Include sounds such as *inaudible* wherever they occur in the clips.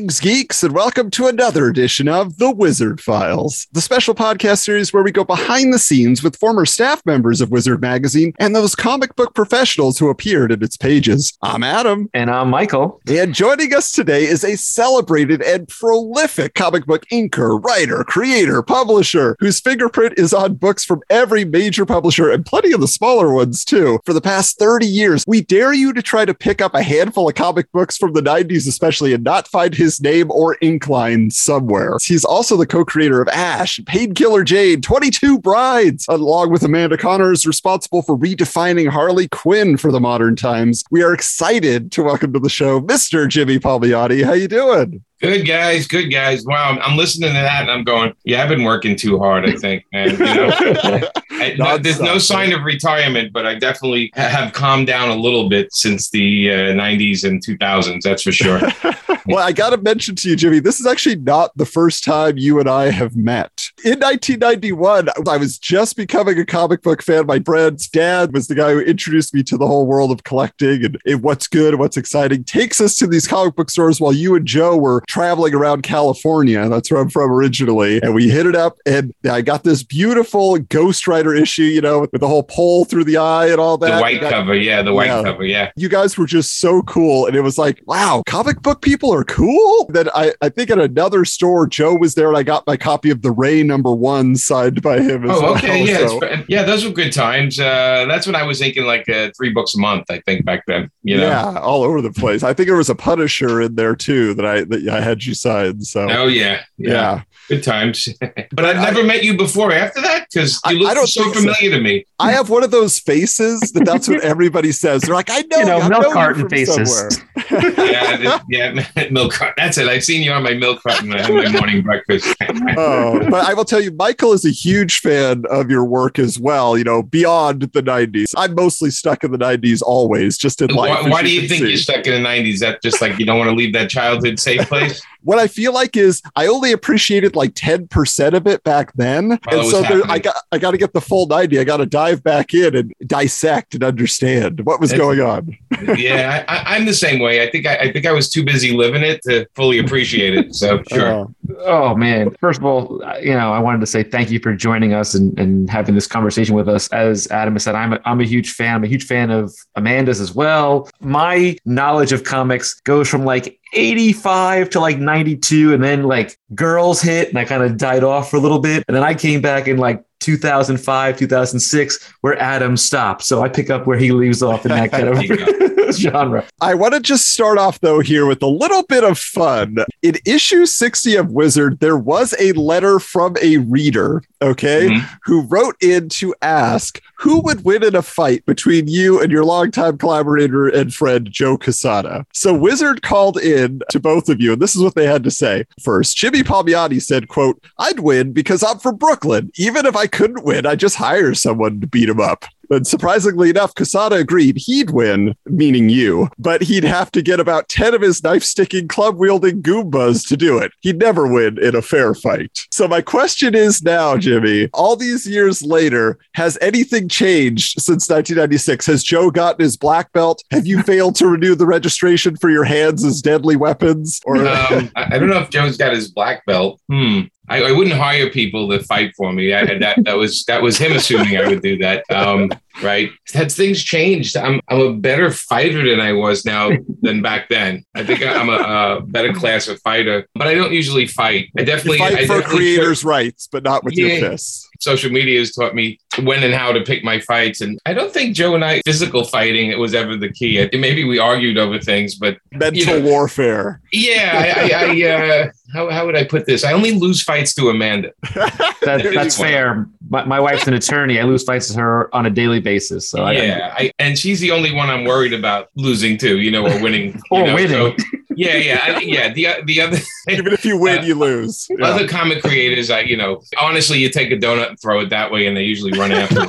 Greetings, geeks, and welcome to another edition of The Wizard Files, the special podcast series where we go behind the scenes with former staff members of Wizard Magazine and those comic book professionals who appeared in its pages. I'm Adam. And I'm Michael. And joining us today is a celebrated and prolific comic book inker, writer, creator, publisher, whose fingerprint is on books from every major publisher and plenty of the smaller ones, too. For the past 30 years, we dare you to try to pick up a handful of comic books from the 90s, especially, and not find his name or inkline somewhere. He's also the co-creator of Ash, Painkiller Jane, 22 Brides, along with Amanda Connors, responsible for redefining Harley Quinn for the modern times. We are excited to welcome to the show Mr. Jimmy Palmiotti. How you doing? Good guys, good guys. Wow, I'm, I'm, listening to that and I'm going, yeah, I've been working too hard. I think, man. You know, *laughs* I, no, there's no sign of retirement, but I definitely have calmed down a little bit since the uh, 90s and 2000s. That's for sure. *laughs* well, I got to mention to you, Jimmy, this is actually not the first time you and I have met. In 1991, I was just becoming a comic book fan. My friend's dad was the guy who introduced me to the whole world of collecting and, and what's good, and what's exciting. Takes us to these comic book stores while you and Joe were traveling around California. That's where I'm from originally. And we hit it up, and I got this beautiful Ghost Rider issue, you know, with the whole pole through the eye and all that. The white got, cover, yeah, the white yeah. cover, yeah. You guys were just so cool. And it was like, wow, comic book people are cool. Then I, I think at another store, Joe was there, and I got my copy of the Ray number one signed by him. oh, okay. Well, yeah. So. Yeah, those were good times. Uh, that's when I was making like uh, three books a month, I think, back then. You know? Yeah, all over the place. I think there was a Punisher in there too that I that I had you sign. So oh yeah, yeah, yeah. Good times. *laughs* but I've never I, met you before after that because you look so familiar so. to me. I have one of those faces that that's what everybody says. They're like, I know, you know, milk know carton faces. *laughs* yeah, yeah, *laughs* milk carton. That's it. I've seen you on my milk carton when I have my morning breakfast. oh, but I will tell you, Michael is a huge fan of your work as well. You know, beyond the '90s. I'm mostly stuck in the '90s always, just in life. Why, why do you think see. you're stuck in the '90s? That just like you don't want to leave that childhood safe place? What I feel like is I only appreciated like 10% of it back then. and so there, I got I got to get the full 90. I got to dive back in and dissect and understand what was it's, going on. *laughs* yeah, I, am the same way. I think I, I, think I was too busy living it to fully appreciate it. So *laughs* sure. Uh, oh man. First of all, you know, I wanted to say thank you for joining us and, and having this conversation with us. As Adam said, I'm a, I'm a huge fan. I'm a huge fan of Amanda's as well. My knowledge of comics goes from like 85 to like 92 and then like girls hit and I kind of died off for a little bit and then I came back in like 2005 2006 where Adam stopped so I pick up where he leaves off in that kind of *laughs* genre. I want to just start off though here with a little bit of fun. In issue 60 of Wizard, there was a letter from a reader, okay, mm-hmm. who wrote in to ask who would win in a fight between you and your longtime collaborator and friend Joe Quesada. So Wizard called in to both of you, and this is what they had to say. First, Jimmy Palmiotti said, quote, I'd win because I'm from Brooklyn. Even if I couldn't win, I just hire someone to beat him up. But surprisingly enough, Quesada agreed he'd win, meaning you, but he'd have to get about 10 of his knife sticking, club wielding Goombas to do it. He'd never win in a fair fight. So, my question is now, Jimmy, all these years later, has anything changed since 1996? Has Joe gotten his black belt? Have you failed to renew the registration for your hands as deadly weapons? Or um, I don't know if Joe's got his black belt. Hmm. I, I, wouldn't hire people to fight for me. I, that that was that was him assuming I would do that. Um, right? Has things changed? I'm I'm a better fighter than I was now than back then. I think I'm a, a better class of fighter, but I don't usually fight. I definitely you fight I for definitely creators' rights, but not with yeah. your fists social media has taught me when and how to pick my fights. And I don't think Joe and I physical fighting it was ever the key. Maybe we argued over things, but mental you know, warfare. Yeah, I, I, I *laughs* uh, how, how would I put this? I only lose fights to Amanda. *laughs* that, that's *laughs* fair. My, my, wife's an attorney. I lose fights to her on a daily basis. So yeah, I, and she's the only one I'm worried about losing to, you know, or winning. or know, winning. So, Yeah, yeah, I, yeah. The the other even if you win, you lose. Yeah. Other comic creators, I you know, honestly, you take a donut and throw it that way, and they usually run after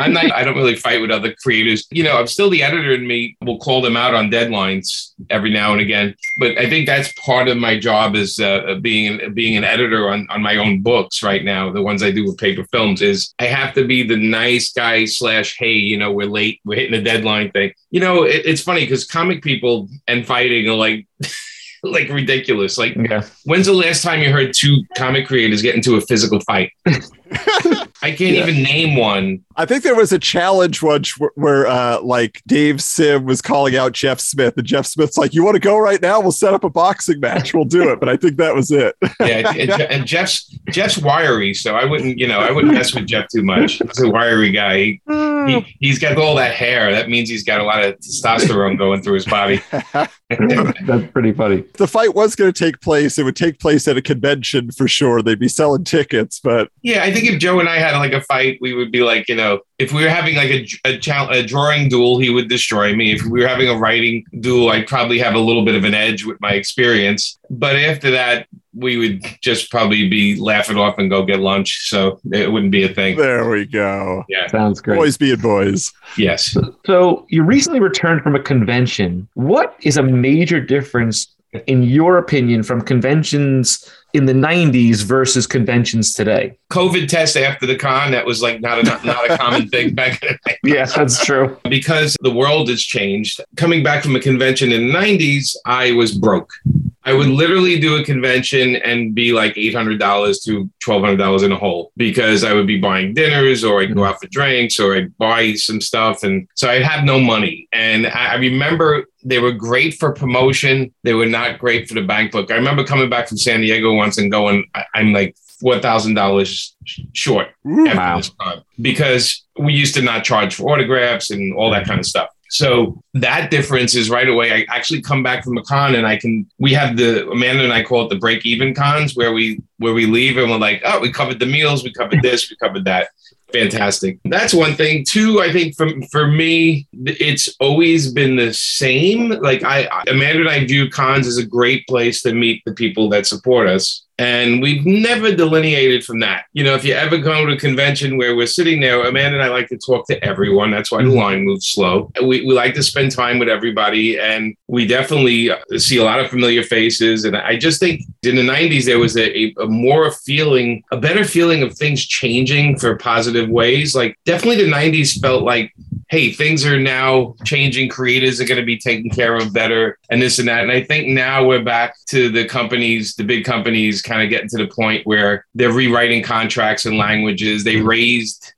I'm *laughs* not. I don't really fight with other creators. You know, I'm still the editor in me. will call them out on deadlines every now and again. But I think that's part of my job as uh, being being an editor on on my own books right now. The ones I do with paper films is I have to be the nice guy slash hey, you know, we're late, we're hitting the deadline thing. You know, it, it's funny because comic people and fighting are like. *laughs* like ridiculous. Like, yeah. when's the last time you heard two comic creators get into a physical fight? *laughs* *laughs* I can't yeah. even name one. I think there was a challenge once where, where uh, like Dave Sim was calling out Jeff Smith, and Jeff Smith's like, "You want to go right now? We'll set up a boxing match. We'll do it." But I think that was it. yeah, and, and, Jeff's Jeff's wiry, so I wouldn't, you know, I wouldn't mess with Jeff too much. He's a wiry guy. He, he, he's got all that hair. That means he's got a lot of testosterone going through his body. *laughs* That's pretty funny. The fight was going to take place. It would take place at a convention for sure. They'd be selling tickets, but yeah, I think if Joe and I had like a fight, we would be like, you know, if we were having like a, a, a drawing duel, he would destroy me. If we were having a writing duel, I'd probably have a little bit of an edge with my experience. But after that, we would just probably be laughing off and go get lunch. So it wouldn't be a thing. There we go. Yeah. Sounds great. Boys being boys. Yes. So you recently returned from a convention. What is a major difference, in your opinion, from conventions in the 90s versus conventions today? COVID test after the con, that was like not a, not, a common *laughs* thing back in the day. Yeah, that's true. Because the world has changed. Coming back from a convention in the 90s, I was broke. I would literally do a convention and be like $800 to $1,200 in a hole because I would be buying dinners or I'd go out for drinks or I'd buy some stuff. And so I'd have no money. And I remember they were great for promotion. They were not great for the bank book. I remember coming back from San Diego once and going, I'm like four thousand dollars short wow. because we used to not charge for autographs and all that kind of stuff. So that difference is right away. I actually come back from a con and I can. We have the Amanda and I call it the break even cons where we where we leave and we're like, oh, we covered the meals, we covered this, we covered that fantastic. That's one thing. Two, I think for for me, it's always been the same. Like I, Amanda and I view cons as a great place to meet the people that support us. And we've never delineated from that. You know, if you ever go to a convention where we're sitting there, Amanda and I like to talk to everyone. That's why the mm-hmm. line moves slow. We, we like to spend time with everybody. And we definitely see a lot of familiar faces. And I just think in the 90s, there was a, a more feeling, a better feeling of things changing for positive ways. Like definitely the 90s felt like hey, things are now changing. Creators are going to be taken care of better and this and that. And I think now we're back to the companies, the big companies kind of getting to the point where they're rewriting contracts and languages. They raised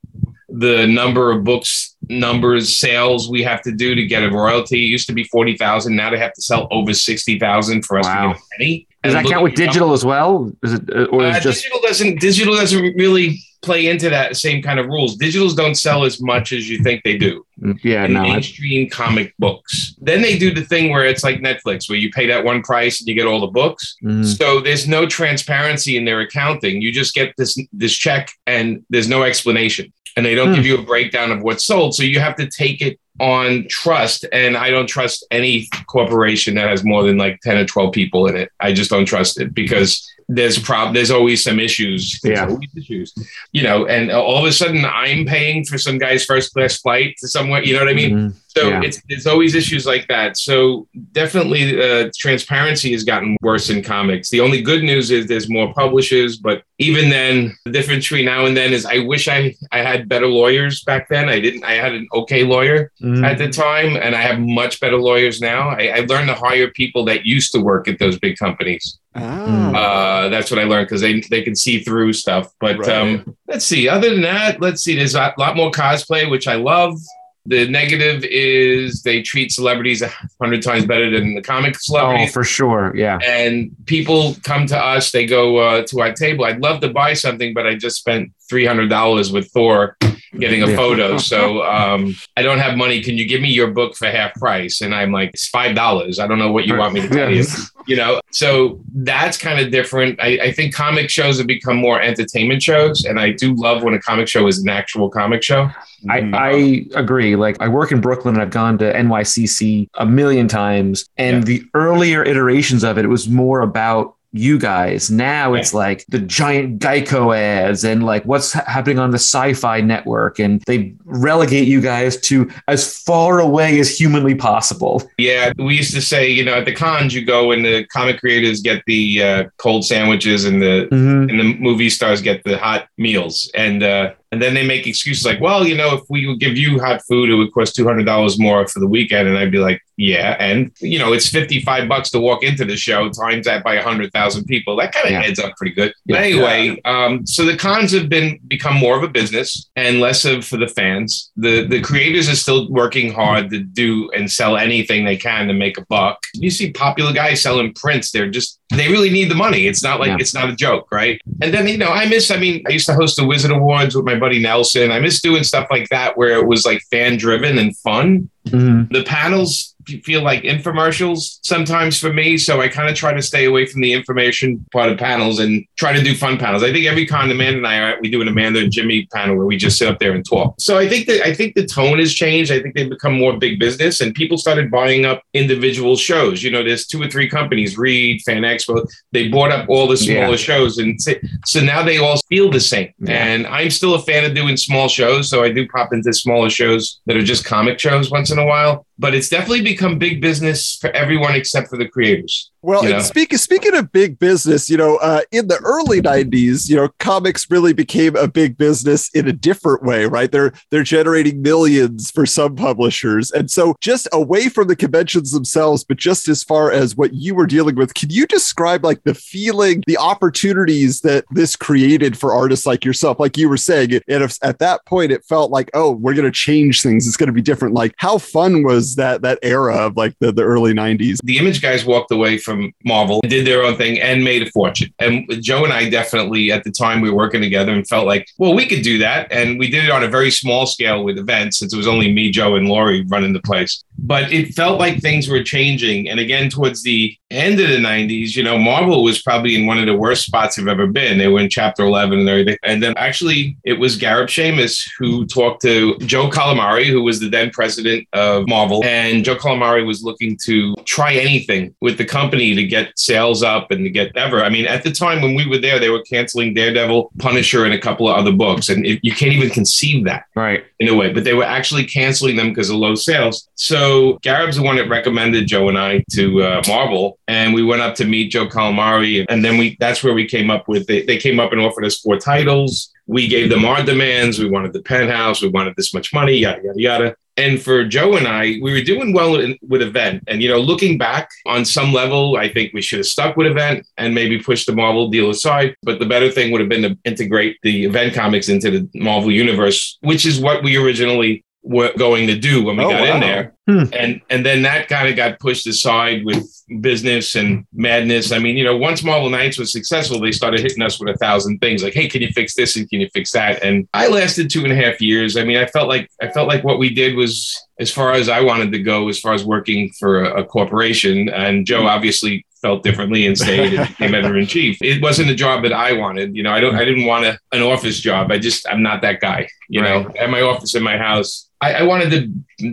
the number of books numbers sales we have to do to get a royalty it used to be 40,000 now they have to sell over 60,000 for us wow. to get a penny does that count with digital as well is it or is uh, just digital doesn't digital doesn't really play into that same kind of rules. Digitals don't sell as much as you think they do. Mm, yeah, in no, mainstream I... comic books. Then they do the thing where it's like Netflix, where you pay that one price and you get all the books. Mm. So there's no transparency in their accounting. You just get this this check and there's no explanation, and they don't mm. give you a breakdown of what's sold. So you have to take it on trust and i don't trust any corporation that has more than like 10 or 12 people in it. I just don't trust it because there's prob there's always some issues. There's yeah. issues. You know, and all of a sudden I'm paying for some guy's first class flight to somewhere, you know what I mean? Mm-hmm. So yeah. it's there's always issues like that. So definitely uh, transparency has gotten worse in comics. The only good news is there's more publishers, but even then, the difference between now and then is I wish I I had better lawyers back then. I didn't. I had an okay lawyer mm. at the time, and I have much better lawyers now. I, I learned to hire people that used to work at those big companies. Oh. Uh, that's what I learned because they they can see through stuff. But right. um, let's see. Other than that, let's see. There's a lot more cosplay, which I love. The negative is they treat celebrities a hundred times better than the comic celebrities. Oh, for sure, yeah. And people come to us, they go uh, to our table. I'd love to buy something, but I just spent three hundred dollars with Thor getting a Yeah. photo. So um, I don't have money. Can you give me your book for half price? And I'm like, it's five dollars. I don't know what you want me to tell you. *laughs* You know, so that's kind of different. I, I think comic shows have become more entertainment shows, and I do love when a comic show is an actual comic show. I, I agree. Like I work in Brooklyn and I've gone to NYCC a million times. And Yeah. the earlier iterations of it, it was more about you guys. Now it's like the giant Geico ads and like what's happening on the sci-fi network. And they relegate you guys to as far away as humanly possible. Yeah, we used to say, you know, at the cons, you go and the comic creators get the uh, cold sandwiches, and the and the movie stars get the hot meals, and uh, and then they make excuses like, well, you know, if we would give you hot food, it would cost two hundred dollars more for the weekend, and I'd be like, yeah, and you know, it's fifty five bucks to walk into the show, times that by hundred thousand people, that kind of Yeah. adds up pretty good. Yeah. But anyway, um, so the cons have been become more of a business and less of for the fans. The the creators are still working hard to do and sell anything they can to make a buck. You see popular guys selling prints, they're just they really need the money. It's not like it's not a joke, right? And then you know, I miss. I mean, I used to host the Wizard Awards with my buddy Nelson. I miss doing stuff like that where it was like fan driven and fun. Mhm. The panels feel like infomercials sometimes for me, so I kind of try to stay away from the information part of panels and try to do fun panels. I think every con Amanda and I are at, we do an Amanda and Jimmy panel where we just sit up there and talk. So I think that I think the tone has changed. I think they've become more big business, and people started buying up individual shows. You know, there's two or three companies, Reed, Fan Expo. They bought up all the smaller Yeah. shows, and so, so now they all feel the same. Yeah. And I'm still a fan of doing small shows, so I do pop into smaller shows that are just comic shows once in a while. But it's definitely become big business for everyone except for the creators. Well, You and know? speaking speaking of big business, you know, uh, in the early '90s, you know, comics really became a big business in a different way, right? They're they're generating millions for some publishers, and so just away from the conventions themselves, but just as far as what you were dealing with, can you describe like the feeling, the opportunities that this created for artists like yourself? Like you were saying, and if at that point it felt like, oh, we're going to change things, it's going to be different. Like, how fun was that that era of like the the early '90s? the image guys walked away from Marvel, did their own thing, and made a fortune. And Joe and I definitely, at the time, we were working together and felt like, well, we could do that. And we did it on a very small scale with events, since it was only me, Joe, and Laurie running the place. But it felt like things were changing. And again, towards the end of the 90s, you know, Marvel was probably in one of the worst spots they've ever been. They were in chapter 11 and everything. And then actually, it was Gareb Shamus who talked to Joe Calamari, who was the then president of Marvel. And Joe Calamari was looking to try anything with the company to get sales up and to get ever. I mean, at the time when we were there, they were canceling Daredevil, Punisher, and a couple of other books. And it, you can't even conceive that Right. in a way, but they were actually canceling them because of low sales. So Gareb's the one that recommended Joe and I to uh, Marvel, and we went up to meet Joe Calamari, and then we that's where we came up with they, they came up and offered us four titles. We gave them our demands. We wanted the penthouse. We wanted this much money. Yada yada yada. And for Joe and I, we were doing well in, with event. And you know, looking back on some level, I think we should have stuck with event and maybe pushed the Marvel deal aside. But the better thing would have been to integrate the event comics into the Marvel universe, which is what we originally were going to do when we Oh, got wow. in there. Hmm. And and then that kind of got pushed aside with business and madness. I mean, you know, once Marvel Knights was successful, they started hitting us with a thousand things like, "Hey, can you fix this and can you fix that?" And I lasted two and a half years. I mean, I felt like I felt like what we did was as far as I wanted to go, as far as working for a, a corporation. And Joe obviously felt differently and stayed and became editor in chief. It wasn't a job that I wanted. You know, I don't. I didn't want a, an office job. I just I'm not that guy. You know, at my office in my house. I, I wanted to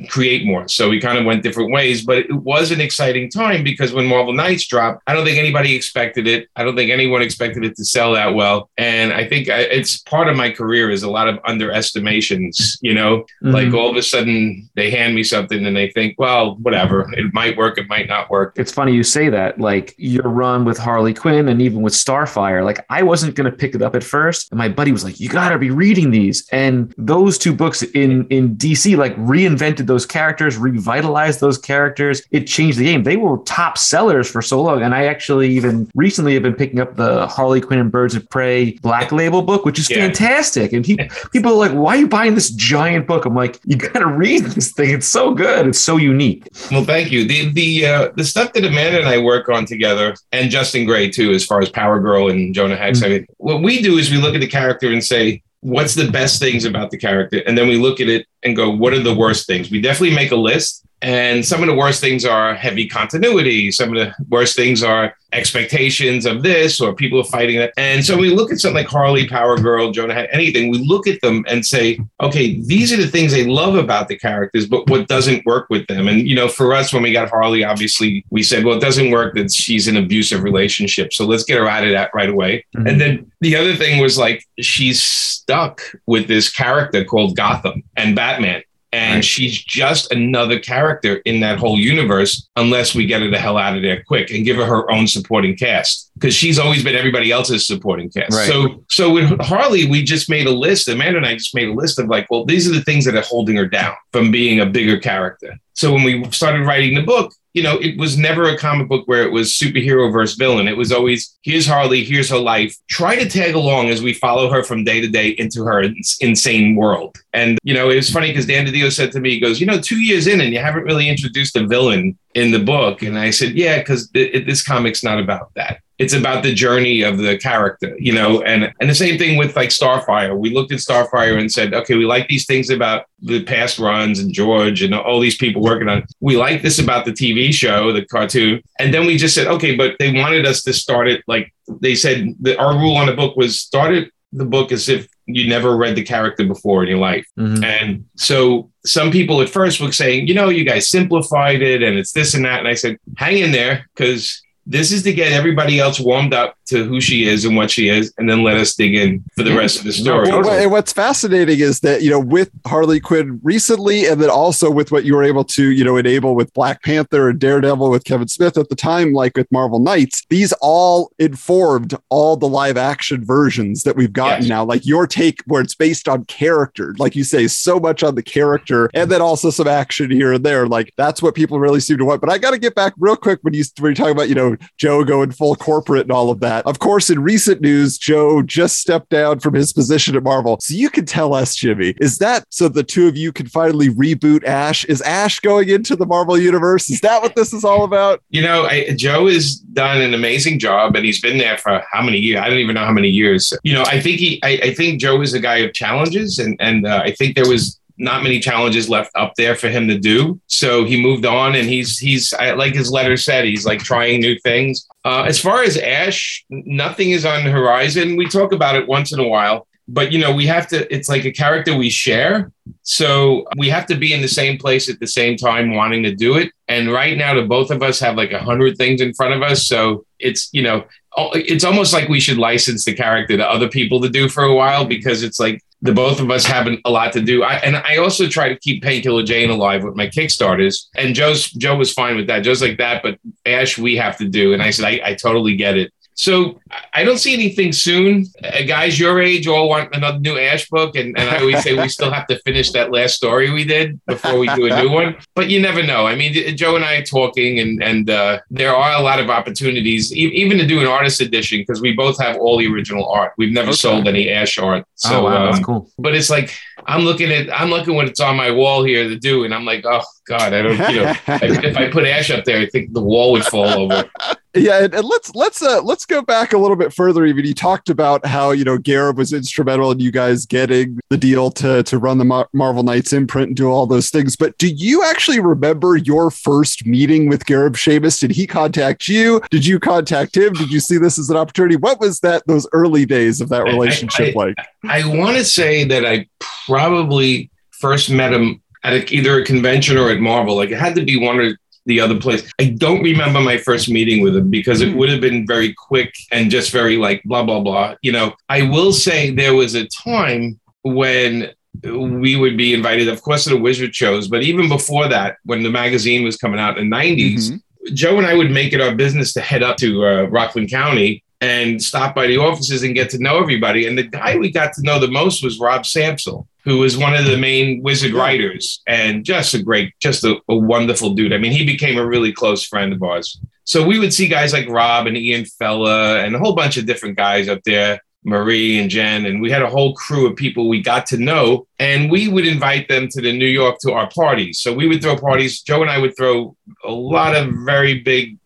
create more. So we kind of went different ways, but it was an exciting time because when Marvel Knights dropped, I don't think anybody expected it. I don't think anyone expected it to sell that well. And I think I, it's part of my career is a lot of underestimations, you know, like Mhm. all of a sudden they hand me something and they think, well, whatever, it might work, it might not work. It's funny you say that. Like your run with Harley Quinn and even with Starfire, like I wasn't going to pick it up at first. And my buddy was like, you got to be reading these. And those two books in, in DC like reinvented those characters, revitalized those characters. It changed the game. They were top sellers for so long. And I actually even recently have been picking up the Harley Quinn and Birds of Prey Black Label book, which is Yeah. fantastic. And people, *laughs* people are like, why are you buying this giant book? I'm like, you got to read this thing. It's so good. It's so unique. Well, thank you. The the uh, the stuff that Amanda and I work on together, and Justin Gray too, as far as Power Girl and Jonah Hex. I mean, what we do is we look at the character and say, what's the best things about the character, and then we look at it and go, what are the worst things? We definitely make a list. And some of the worst things are heavy continuity. Some of the worst things are expectations of this or people are fighting that. And so we look at something like Harley, Power Girl, Jonah, anything. We look at them and say, okay, these are the things they love about the characters, but what doesn't work with them. And, you know, for us, when we got Harley, obviously we said, well, it doesn't work that she's in an abusive relationship. So let's get her out of that right away. Mm-hmm. And then the other thing was like, she's stuck with this character called Gotham and Batman and right. she's just another character in that whole universe unless we get her the hell out of there quick and give her her own supporting cast because she's always been everybody else's supporting cast right. so so with harley we just made a list amanda and i just made a list of like well these are the things that are holding her down from being a bigger character so when we started writing the book you know, it was never a comic book where it was superhero versus villain. It was always here's Harley, here's her life. Try to tag along as we follow her from day to day into her insane world. And you know, it was funny because Dan DiDio said to me, he goes, you know, two years in and you haven't really introduced a villain in the book. And I said, yeah, because th- this comic's not about that it's about the journey of the character, you know, and and the same thing with like Starfire. We looked at Starfire and said, okay, we like these things about the past runs and George and all these people working on it. We like this about the TV show, the cartoon, and then we just said, okay, but they wanted us to start it like they said that our rule on the book was started the book as if you never read the character before in your life. Mm-hmm. And so some people at first were saying, you know, you guys simplified it and it's this and that. And I said, hang in there because this is to get everybody else warmed up to who she is and what she is, and then let us dig in for the rest of the story. Well, and what's fascinating is that you know with Harley Quinn recently, and then also with what you were able to you know enable with Black Panther and Daredevil with Kevin Smith at the time, like with Marvel Knights, these all informed all the live action versions that we've gotten yes. now. Like your take, where it's based on character, like you say, so much on the character, and then also some action here and there. Like that's what people really seem to want. But I got to get back real quick when you when you're talking about you know Joe going full corporate and all of that. Of course, in recent news, Joe just stepped down from his position at Marvel. So you can tell us, Jimmy, is that so the two of you can finally reboot Ash? Is Ash going into the Marvel universe? Is that what this is all about? You know, I, Joe has done an amazing job, and he's been there for how many years? I don't even know how many years. You know, I think he, I, I think Joe is a guy of challenges, and and uh, I think there was not many challenges left up there for him to do. So he moved on, and he's he's like his letter said, he's like trying new things. Uh, as far as Ash, nothing is on the horizon. We talk about it once in a while, but you know we have to. It's like a character we share, so we have to be in the same place at the same time, wanting to do it. And right now, the both of us have like a hundred things in front of us, so it's you know it's almost like we should license the character to other people to do for a while because it's like the both of us have a lot to do. I, and I also try to keep Painkiller Jane alive with my Kickstarters. And Joe's Joe was fine with that, just like that. But Ash, we have to do. And I said, I, I totally get it. So I don't see anything soon. Uh, guys your age all want another new Ash book, and, and I always say we still have to finish that last story we did before we do a new one. But you never know. I mean, Joe and I are talking, and and uh, there are a lot of opportunities, e- even to do an artist edition because we both have all the original art. We've never okay. sold any Ash art. So, oh, wow, um, that's cool. But it's like I'm looking at I'm looking what it's on my wall here to do, and I'm like, oh God, I don't. You know, if I put Ash up there, I think the wall would fall over. *laughs* Yeah, and, and, let's let's uh, let's go back a little bit further. Even you talked about how you know Gareb was instrumental in you guys getting the deal to to run the Mar- Marvel Knights imprint and do all those things. But do you actually remember your first meeting with Gareb Shamus? Did he contact you? Did you contact him? Did you see this as an opportunity? What was that those early days of that relationship I, I, like? I, I want to say that I probably first met him at a, either a convention or at Marvel. Like it had to be one or the other place. I don't remember my first meeting with him because it hmm. would have been very quick and just very like blah blah blah. You know, I will say there was a time when we would be invited, of course, to the Wizard shows, but even before that, when the magazine was coming out in the 90s, mm-hmm. Joe and I would make it our business to head up to uh, Rockland County and stop by the offices and get to know everybody. And the guy we got to know the most was Rob Sampsell who was one of the main wizard writers and just a great, just a, a, wonderful dude. I mean, he became a really close friend of ours. So we would see guys like Rob and Ian Fella and a whole bunch of different guys up there, Marie and Jen, and we had a whole crew of people we got to know, and we would invite them to the New York to our parties. So we would throw parties. Joe and I would throw a lot of very big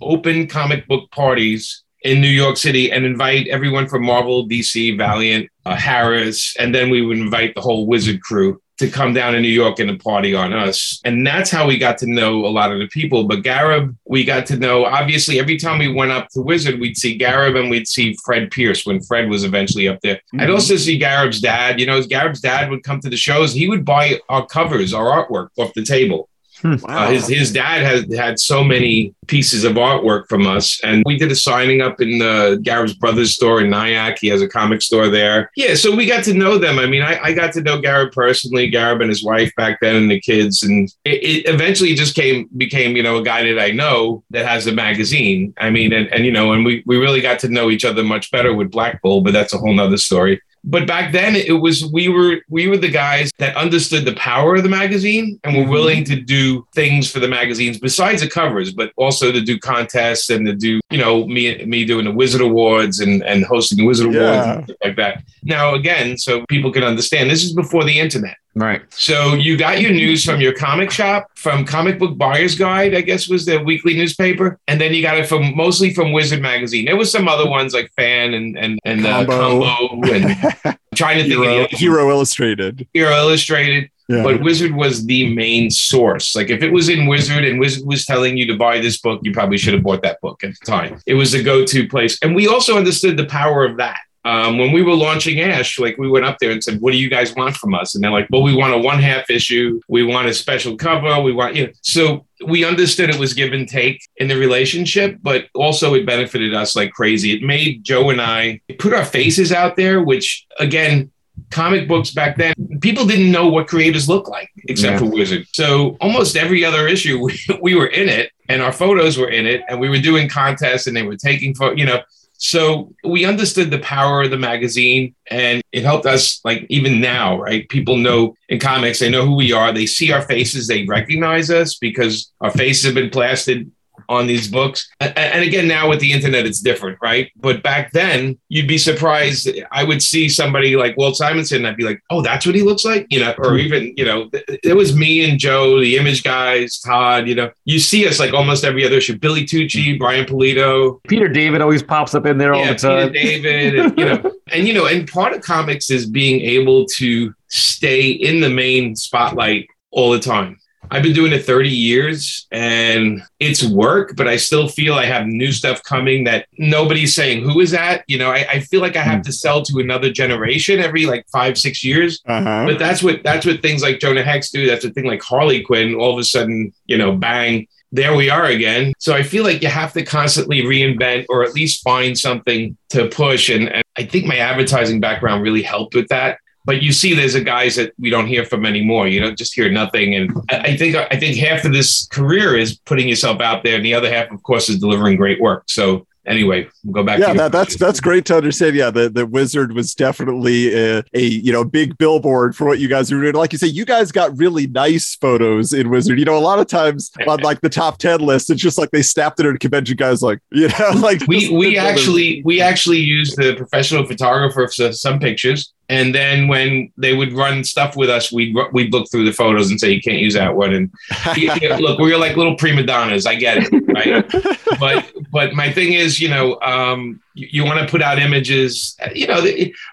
open comic book parties in New York City and invite everyone from Marvel, DC, Valiant, uh, Harris, and then we would invite the whole Wizard crew to come down to New York and to party on us. And that's how we got to know a lot of the people. But Gareb, we got to know, obviously, every time we went up to Wizard, we'd see Gareb and we'd see Fred Pierce when Fred was eventually up there. Mm-hmm. I'd also see Gareb's dad. You know, Gareb's dad would come to the shows. He would buy our covers, our artwork off the table. Wow. Hmm. Uh, his his dad had had so many pieces of artwork from us, and we did a signing up in the Gareb's Brothers store in Nyack. He has a comic store there. Yeah, so we got to know them. I mean, I, I got to know Gareb personally, Gareb and his wife back then, and the kids, and it, it, eventually just came became you know a guy that I know that has a magazine. I mean, and, and you know, and we we really got to know each other much better with Black Bull, but that's a whole nother story but back then it was we were we were the guys that understood the power of the magazine and were mm-hmm. willing to do things for the magazines besides the covers but also to do contests and to do you know me me doing the wizard awards and and hosting the wizard yeah. awards and stuff like that now again so people can understand this is before the internet Right. So you got your news from your comic shop, from Comic Book Buyer's Guide, I guess was the weekly newspaper, and then you got it from mostly from Wizard magazine. There was some other ones like Fan and and and uh, Combo and trying to think Hero, of the Hero Illustrated. Hero Illustrated. Yeah. But Wizard was the main source. Like if it was in Wizard and Wizard was telling you to buy this book, you probably should have bought that book at the time. It was a go-to place. And we also understood the power of that um, when we were launching Ash, like we went up there and said, "What do you guys want from us?" And they're like, "Well, we want a one half issue. We want a special cover. We want you know." So we understood it was give and take in the relationship, but also it benefited us like crazy. It made Joe and I put our faces out there, which again, comic books back then, people didn't know what creators look like except yeah. for Wizard. So almost every other issue, we, *laughs* we were in it and our photos were in it and we were doing contests and they were taking, photos. you know, so we understood the power of the magazine and it helped us, like even now, right? People know in comics, they know who we are. They see our faces, they recognize us because our faces have been plastered on these books. And again, now with the internet, it's different, right? But back then, you'd be surprised. I would see somebody like Walt Simonson, and I'd be like, oh, that's what he looks like, you know, or hmm. even, you know, it was me and Joe, the image guys, Todd, you know, you see us like almost every other issue. Billy Tucci, Brian Pulido. Peter David always pops up in there yeah, all the time. Peter David, and, you know, *laughs* and, you know, and part of comics is being able to stay in the main spotlight all the time I've been doing it 30 years and it's work, but I still feel I have new stuff coming that nobody's saying, who is that? You know, I, I feel like I have to sell to another generation every like five, six years. Uh-huh. But that's what, that's what things like Jonah Hex do. That's a thing like Harley Quinn, all of a sudden, you know, bang, there we are again. So I feel like you have to constantly reinvent or at least find something to push. And, and I think my advertising background really helped with that but you see there's a guys that we don't hear from anymore you don't just hear nothing and I, think i think half of this career is putting yourself out there and the other half of course is delivering great work so anyway, we'll go back. Yeah, that, that's that's great to understand. Yeah, the, the wizard was definitely a, a, you know big billboard for what you guys were doing. Like you say, you guys got really nice photos in Wizard. You know, a lot of times *laughs* on like the top ten list, it's just like they snapped it at a convention. Guys, like *laughs* you know, like we we actually we actually used the professional photographer for some pictures. And then when they would run stuff with us, we'd we'd look through the photos and say you can't use that one. And *laughs* look, we were like little prima donnas. I get it, right? *laughs* but but my thing is, you know, um, you, you want to put out images. You know,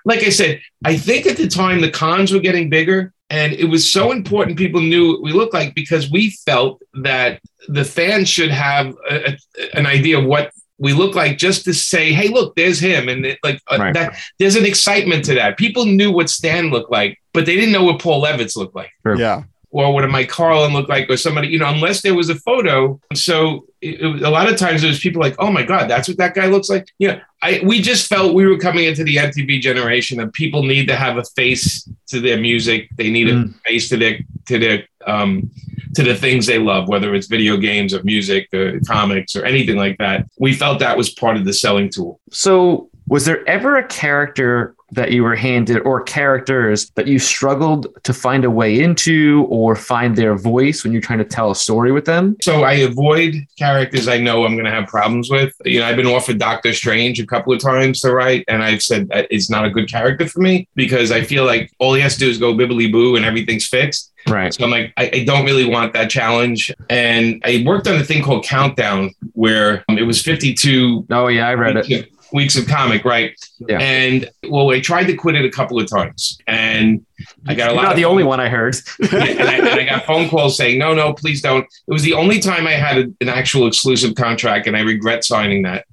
like I said, I think at the time the cons were getting bigger, and it was so important people knew what we looked like because we felt that the fans should have a, a, an idea of what we look like just to say, hey, look, there's him. And it, like uh, right. that, there's an excitement to that. People knew what Stan looked like, but they didn't know what Paul Levitz looked like. Yeah. Or what Mike Carlin look like, or somebody, you know, unless there was a photo. So it, it, a lot of times there was people like, oh my God, that's what that guy looks like. Yeah. I, we just felt we were coming into the MTV generation and people need to have a face to their music. They need mm. a face to their, to their, um, to the things they love, whether it's video games or music or comics or anything like that. We felt that was part of the selling tool. So, was there ever a character that you were handed or characters that you struggled to find a way into or find their voice when you're trying to tell a story with them? So I avoid characters I know I'm going to have problems with. You know, I've been offered Doctor Strange a couple of times to write, and I've said that it's not a good character for me because I feel like all he has to do is go bibbly boo and everything's fixed. Right. So I'm like, I, I, don't really want that challenge. And I worked on a thing called Countdown where um, it was 52. Oh, yeah, I read it. Weeks of comic, right? Yeah. And well, I tried to quit it a couple of times, and I got a lot. Not the only one I heard. *laughs* and, I, and, I, got phone calls saying, "No, no, please don't." It was the only time I had a, an actual exclusive contract, and I regret signing that.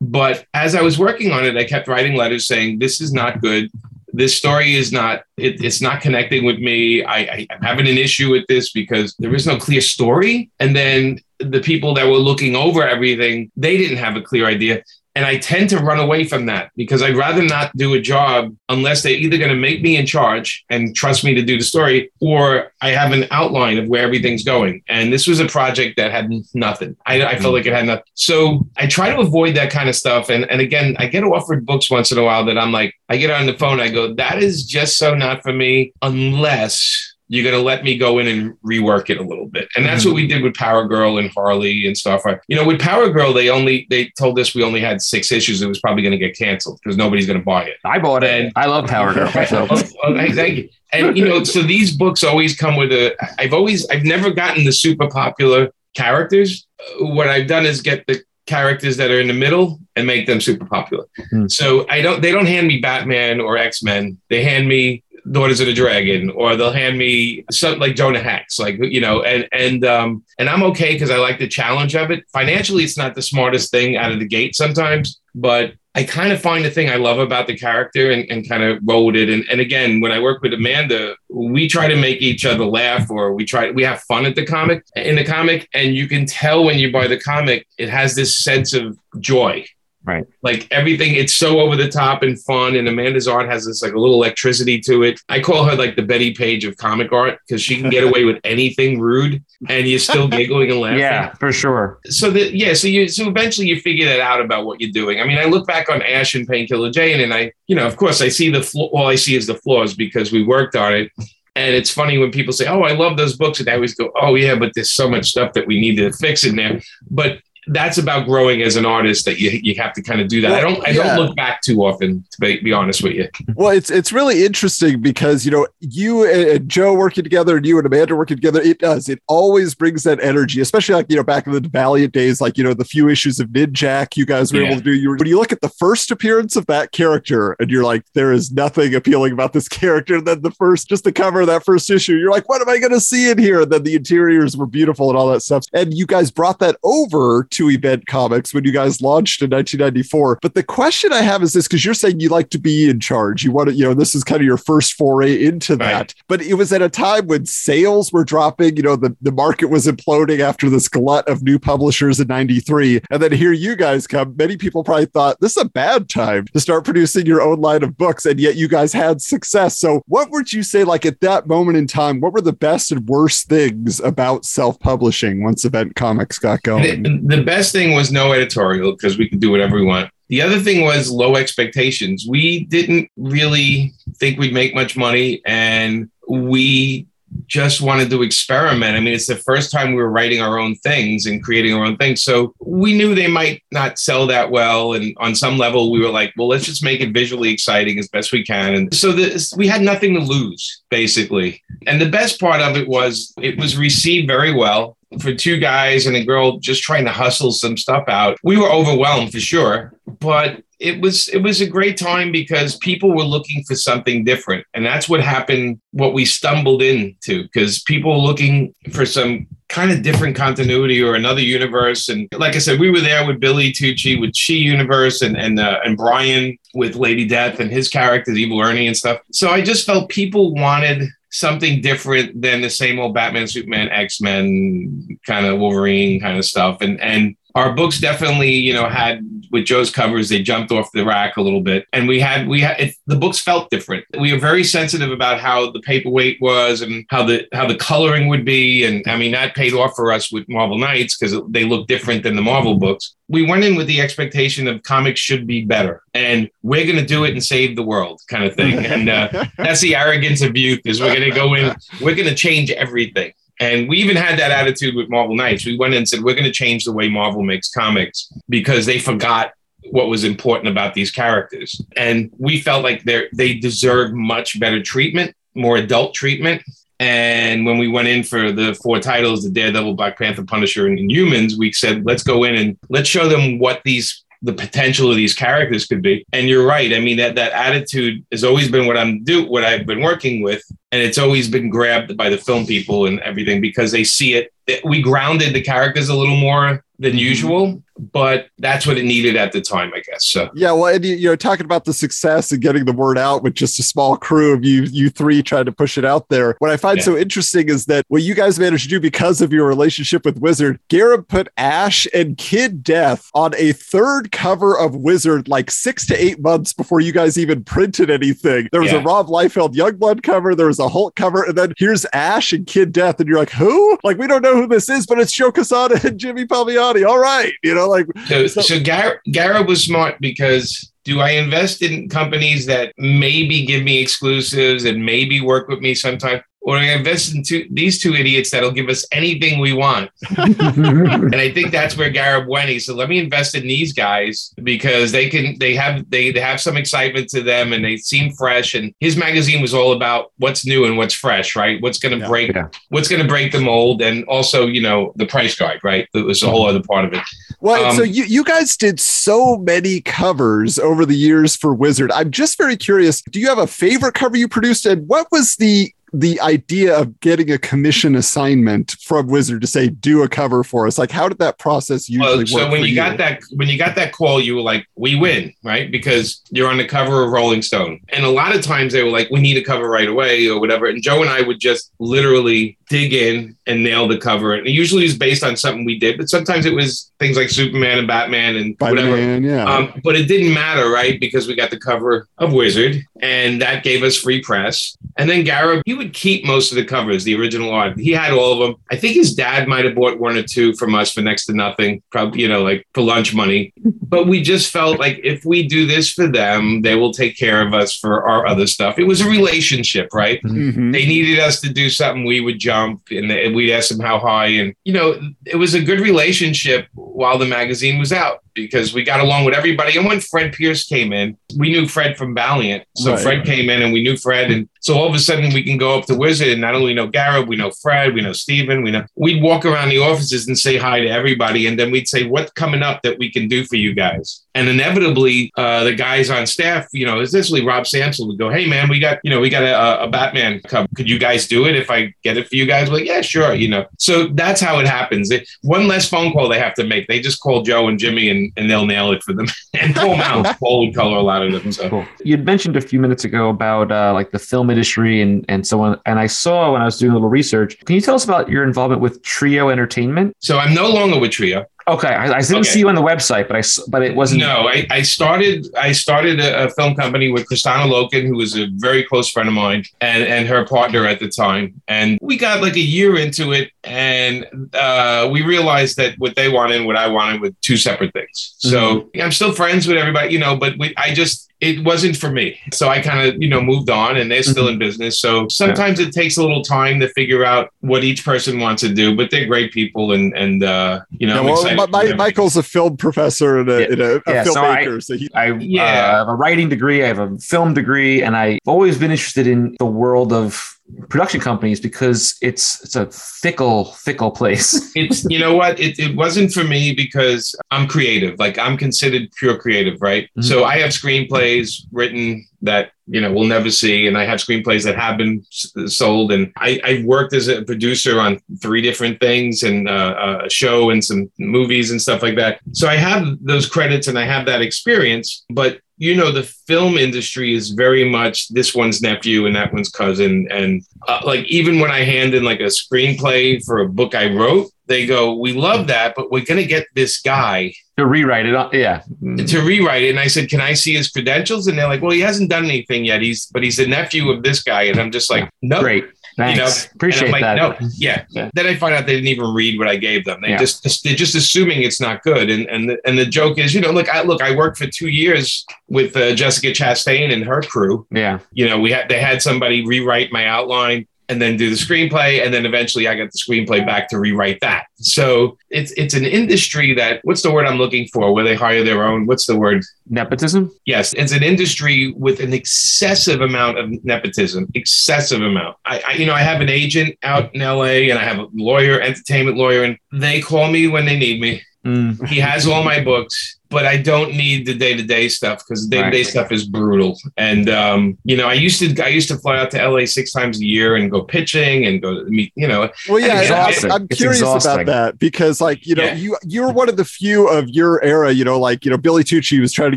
But as I was working on it, I kept writing letters saying, "This is not good this story is not it, it's not connecting with me I, I i'm having an issue with this because there is no clear story and then the people that were looking over everything they didn't have a clear idea and I tend to run away from that because I'd rather not do a job unless they're either going to make me in charge and trust me to do the story, or I have an outline of where everything's going. And this was a project that had nothing. I, I felt mm-hmm. like it had nothing. So I try to avoid that kind of stuff. And, and again, I get offered books once in a while that I'm like, I get on the phone, I go, that is just so not for me unless you're going to let me go in and rework it a little bit. And that's mm-hmm. what we did with Power Girl and Harley and stuff. You know, with Power Girl, they only, they told us we only had six issues. It was probably going to get canceled because nobody's going to buy it. I bought it. And, I love Power Girl. *laughs* Oh, thank you. And, you know, so these books always come with a, I've always, I've never gotten the super popular characters. What I've done is get the characters that are in the middle and make them super popular. Mm. So I don't, they don't hand me Batman or X-Men. They hand me Daughters of the Dragon, or they'll hand me something like Jonah Hex, like you know, and and um and I'm okay because I like the challenge of it. Financially, it's not the smartest thing out of the gate sometimes, but I kind of find the thing I love about the character and, and kind of roll with it. And, and again, when I work with Amanda, we try to make each other laugh or we try, we have fun at the comic, in the comic. And you can tell when you buy the comic, it has this sense of joy Right. Like everything, it's so over the top and fun. And Amanda's art has this like a little electricity to it. I call her like the Bettie Page of comic art because she can get away with anything rude and you're still giggling and laughing. Yeah, for sure. So that yeah, so you so eventually you figure that out about what you're doing. I mean, I look back on Ash and Painkiller Jane and I, you know, of course I see the flaw all I see is the flaws because we worked on it. And it's funny when people say, "Oh, I love those books," and I always go, "Oh yeah, but there's so much stuff that we need to fix in there." But that's about growing as an artist that you you have to kind of do that. Well, I don't I yeah. don't look back too often to be, be, honest with you. Well, it's it's really interesting because you know you and Joe working together and you and Amanda working together. It does. It always brings that energy, especially like you know back in the Valiant days, like you know the few issues of Ninjak you guys were yeah. able to do. You were, when you look at the first appearance of that character and you're like, there is nothing appealing about this character. And then the first just the cover of that first issue, you're like, what am I going to see in here? And then the interiors were beautiful and all that stuff. And you guys brought that over to Event Comics when you guys launched in 1994. But the question I have is this because you're saying you like to be in charge. You want to, you know, this is kind of your first foray into that. Right. But it was at a time when sales were dropping, you know, the, the market was imploding after this glut of new publishers in 93. And then here you guys come. Many people probably thought this is a bad time to start producing your own line of books. And yet you guys had success. So what would you say, like at that moment in time, what were the best and worst things about self publishing once Event Comics got going? The, the best thing was no editorial because we could do whatever we want. The other thing was low expectations. We didn't really think we'd make much money and we just wanted to experiment. I mean, it's the first time we were writing our own things and creating our own things. So we knew they might not sell that well. And on some level, we were like, well, let's just make it visually exciting as best we can. And so this, we had nothing to lose, basically. And the best part of it was it was received very well for two guys and a girl just trying to hustle some stuff out. We were overwhelmed for sure, but it was it was a great time because people were looking for something different. And that's what happened what we stumbled into because people were looking for some kind of different continuity or another universe. And like i said we were there with billy tucci with Shi universe and and uh, and brian with lady death and his characters evil ernie and stuff. So i just felt people wanted something different than the same old Batman, Superman, X Men kind of Wolverine kind of stuff. And and our books definitely, you know, had with Joe's covers, they jumped off the rack a little bit, and we had we had it, the books felt different. We were very sensitive about how the paperweight was and how the how the coloring would be, and I mean that paid off for us with Marvel Knights because they look different than the Marvel books. We went in with the expectation of comics should be better, and we're going to do it and save the world, kind of thing. And uh, *laughs* that's the arrogance of youth is we're going to go in, we're going to change everything. And we even had that attitude with Marvel Knights. We went in and said, we're going to change the way Marvel makes comics because they forgot what was important about these characters. And we felt like they they deserved much better treatment, more adult treatment. And when we went in for the four titles, the Daredevil, Black Panther, Punisher, and Humans, we said, let's go in and let's show them what these the potential of these characters could be. And you're right. I mean, that that attitude has always been what I'm do what I've been working with. And it's always been grabbed by the film people and everything because they see it. We grounded the characters a little more than mm-hmm. usual but that's what it needed at the time, I guess. So yeah, well, and you, are talking about the success and getting the word out with just a small crew of you, you three trying to push it out there. What I find yeah. so interesting is that what you guys managed to do because of your relationship with Wizard, Gareb put Ash and Kid Death on a third cover of Wizard like six to eight months before you guys even printed anything. There was yeah. a Rob Liefeld Youngblood cover, there was a Hulk cover, and then here's Ash and Kid Death, and you're like, who? Like we don't know who this is, but it's Joe Quesada *laughs* and Jimmy Palmiotti. All right, you know like so. So, so Gar- Gareb was smart because do I invest in companies that maybe give me exclusives and maybe work with me sometimes? Or I invest in two, these two idiots that'll give us anything we want. *laughs* and I think that's where Gareb went. He said, "Let me invest in these guys because they can. They have they, they have some excitement to them, and they seem fresh." And his magazine was all about what's new and what's fresh, right? What's going to yeah, break yeah. what's going to break the mold, and also you know the price guide, right? It was a whole other part of it. Well, um, so you you guys did so many covers over the years for Wizard. I'm just very curious. Do you have a favorite cover you produced, and what was the the idea of getting a commission assignment from Wizard to say do a cover for us? Like, how did that process usually so work? So when you, you got that when you got that call, you were like, "We win," right? Because you're on the cover of Rolling Stone, and a lot of times they were like, "We need a cover right away" or whatever. And Joe and I would just literally dig in and nail the cover. And it usually is based on something we did, but sometimes it was things like Superman and Batman and Batman, whatever. Yeah. Um, but it didn't matter, right? Because we got the cover of Wizard, and that gave us free press. And then Gareb, he would keep most of the covers, the original art. He had all of them. I think his dad might have bought one or two from us for next to nothing, probably, you know, like for lunch money. *laughs* But we just felt like if we do this for them, they will take care of us for our other stuff. It was a relationship, right? Mm-hmm. They needed us to do something, we would jump and we'd ask them how high. And, you know, it was a good relationship while the magazine was out because we got along with everybody. And when Fred Pierce came in, we knew Fred from Valiant. So right. Fred came in and we knew Fred. And so all of a sudden we can go up to Wizard and not only know Gareb, we know Fred, we know Steven, we know we'd walk around the offices and say hi to everybody. And then we'd say, what's coming up that we can do for you guys? And inevitably, uh, the guys on staff, you know, essentially Rob Sansel would go, Hey man, we got, you know, we got a, a Batman cover. Could you guys do it if I get it for you guys? Like, yeah, sure. You know, so that's how it happens. It, one less phone call they have to make. They just call Joe and Jimmy and, and they'll nail it for them. *laughs* and Paul Mounts, Paul would color a lot of them. So cool. You'd mentioned a few minutes ago about uh, like the film industry and, and so on. And I saw when I was doing a little research, can you tell us about your involvement with Trio Entertainment? So I'm no longer with Trio. Okay, I, I didn't okay. see you on the website, but I but it wasn't. No, I, I started I started a, a, film company with Kristanna Loken, who was a very close friend of mine, and and her partner at the time, and we got like a year into it, and uh, we realized that what they wanted and what I wanted were two separate things. So mm-hmm. I'm still friends with everybody, you know, but we, I just it wasn't for me. So I kind of, you know, moved on and they're still mm-hmm. in business. So sometimes yeah. it takes a little time to figure out what each person wants to do, but they're great people. And, and, uh, you know, yeah, well, my, Michael's a film professor and a, yeah. and a, a yeah, filmmaker. So, I, so he, I, yeah. Uh, have a writing degree. I have a film degree and I've always been interested in the world of production companies because it's it's a fickle fickle place *laughs* it's you know what it, it wasn't for me because i'm creative like i'm considered pure creative right mm-hmm. so i have screenplays written that you know we'll never see. And i have screenplays that have been sold. And i i've worked as a producer on three different things and uh, a show and some movies and stuff like that. So i have those credits and i have that experience. But you know the film industry is very much this one's nephew and that one's cousin. And uh, like even when i hand in like a screenplay for a book i wrote they go, "We love that, but we're going to get this guy to rewrite it. Yeah, to rewrite it." And I said, "Can I see his credentials?" And they're like, "Well, he hasn't done anything yet. He's but he's the nephew of this guy." And I'm just like, "No, great." Thanks. You know, appreciate like, that. No, yeah. yeah. Then I find out they didn't even read what I gave them. They yeah. just they're just assuming it's not good. And and the, and the joke is, you know, look, I look, I worked for two years with uh, Jessica Chastain and her crew. Yeah. You know, we had they had somebody rewrite my outline and then do the screenplay and then eventually I got the screenplay back to rewrite that. So it's it's an industry that what's the word I'm looking for where they hire their own what's the word nepotism? Yes, it's an industry with an excessive amount of nepotism, excessive amount. I, I you know I have an agent out in LA and I have a lawyer, entertainment lawyer and they call me when they need me. Mm. He has all my books but I don't need the day to day stuff because day to day stuff is brutal. And um, you know, I used to I used to fly out to LA six times a year and go pitching and go meet. You know, well, yeah, I'm, I'm curious about that because, like, you know, yeah. you you're one of the few of your era. You know, like you know, Billy Tucci was trying to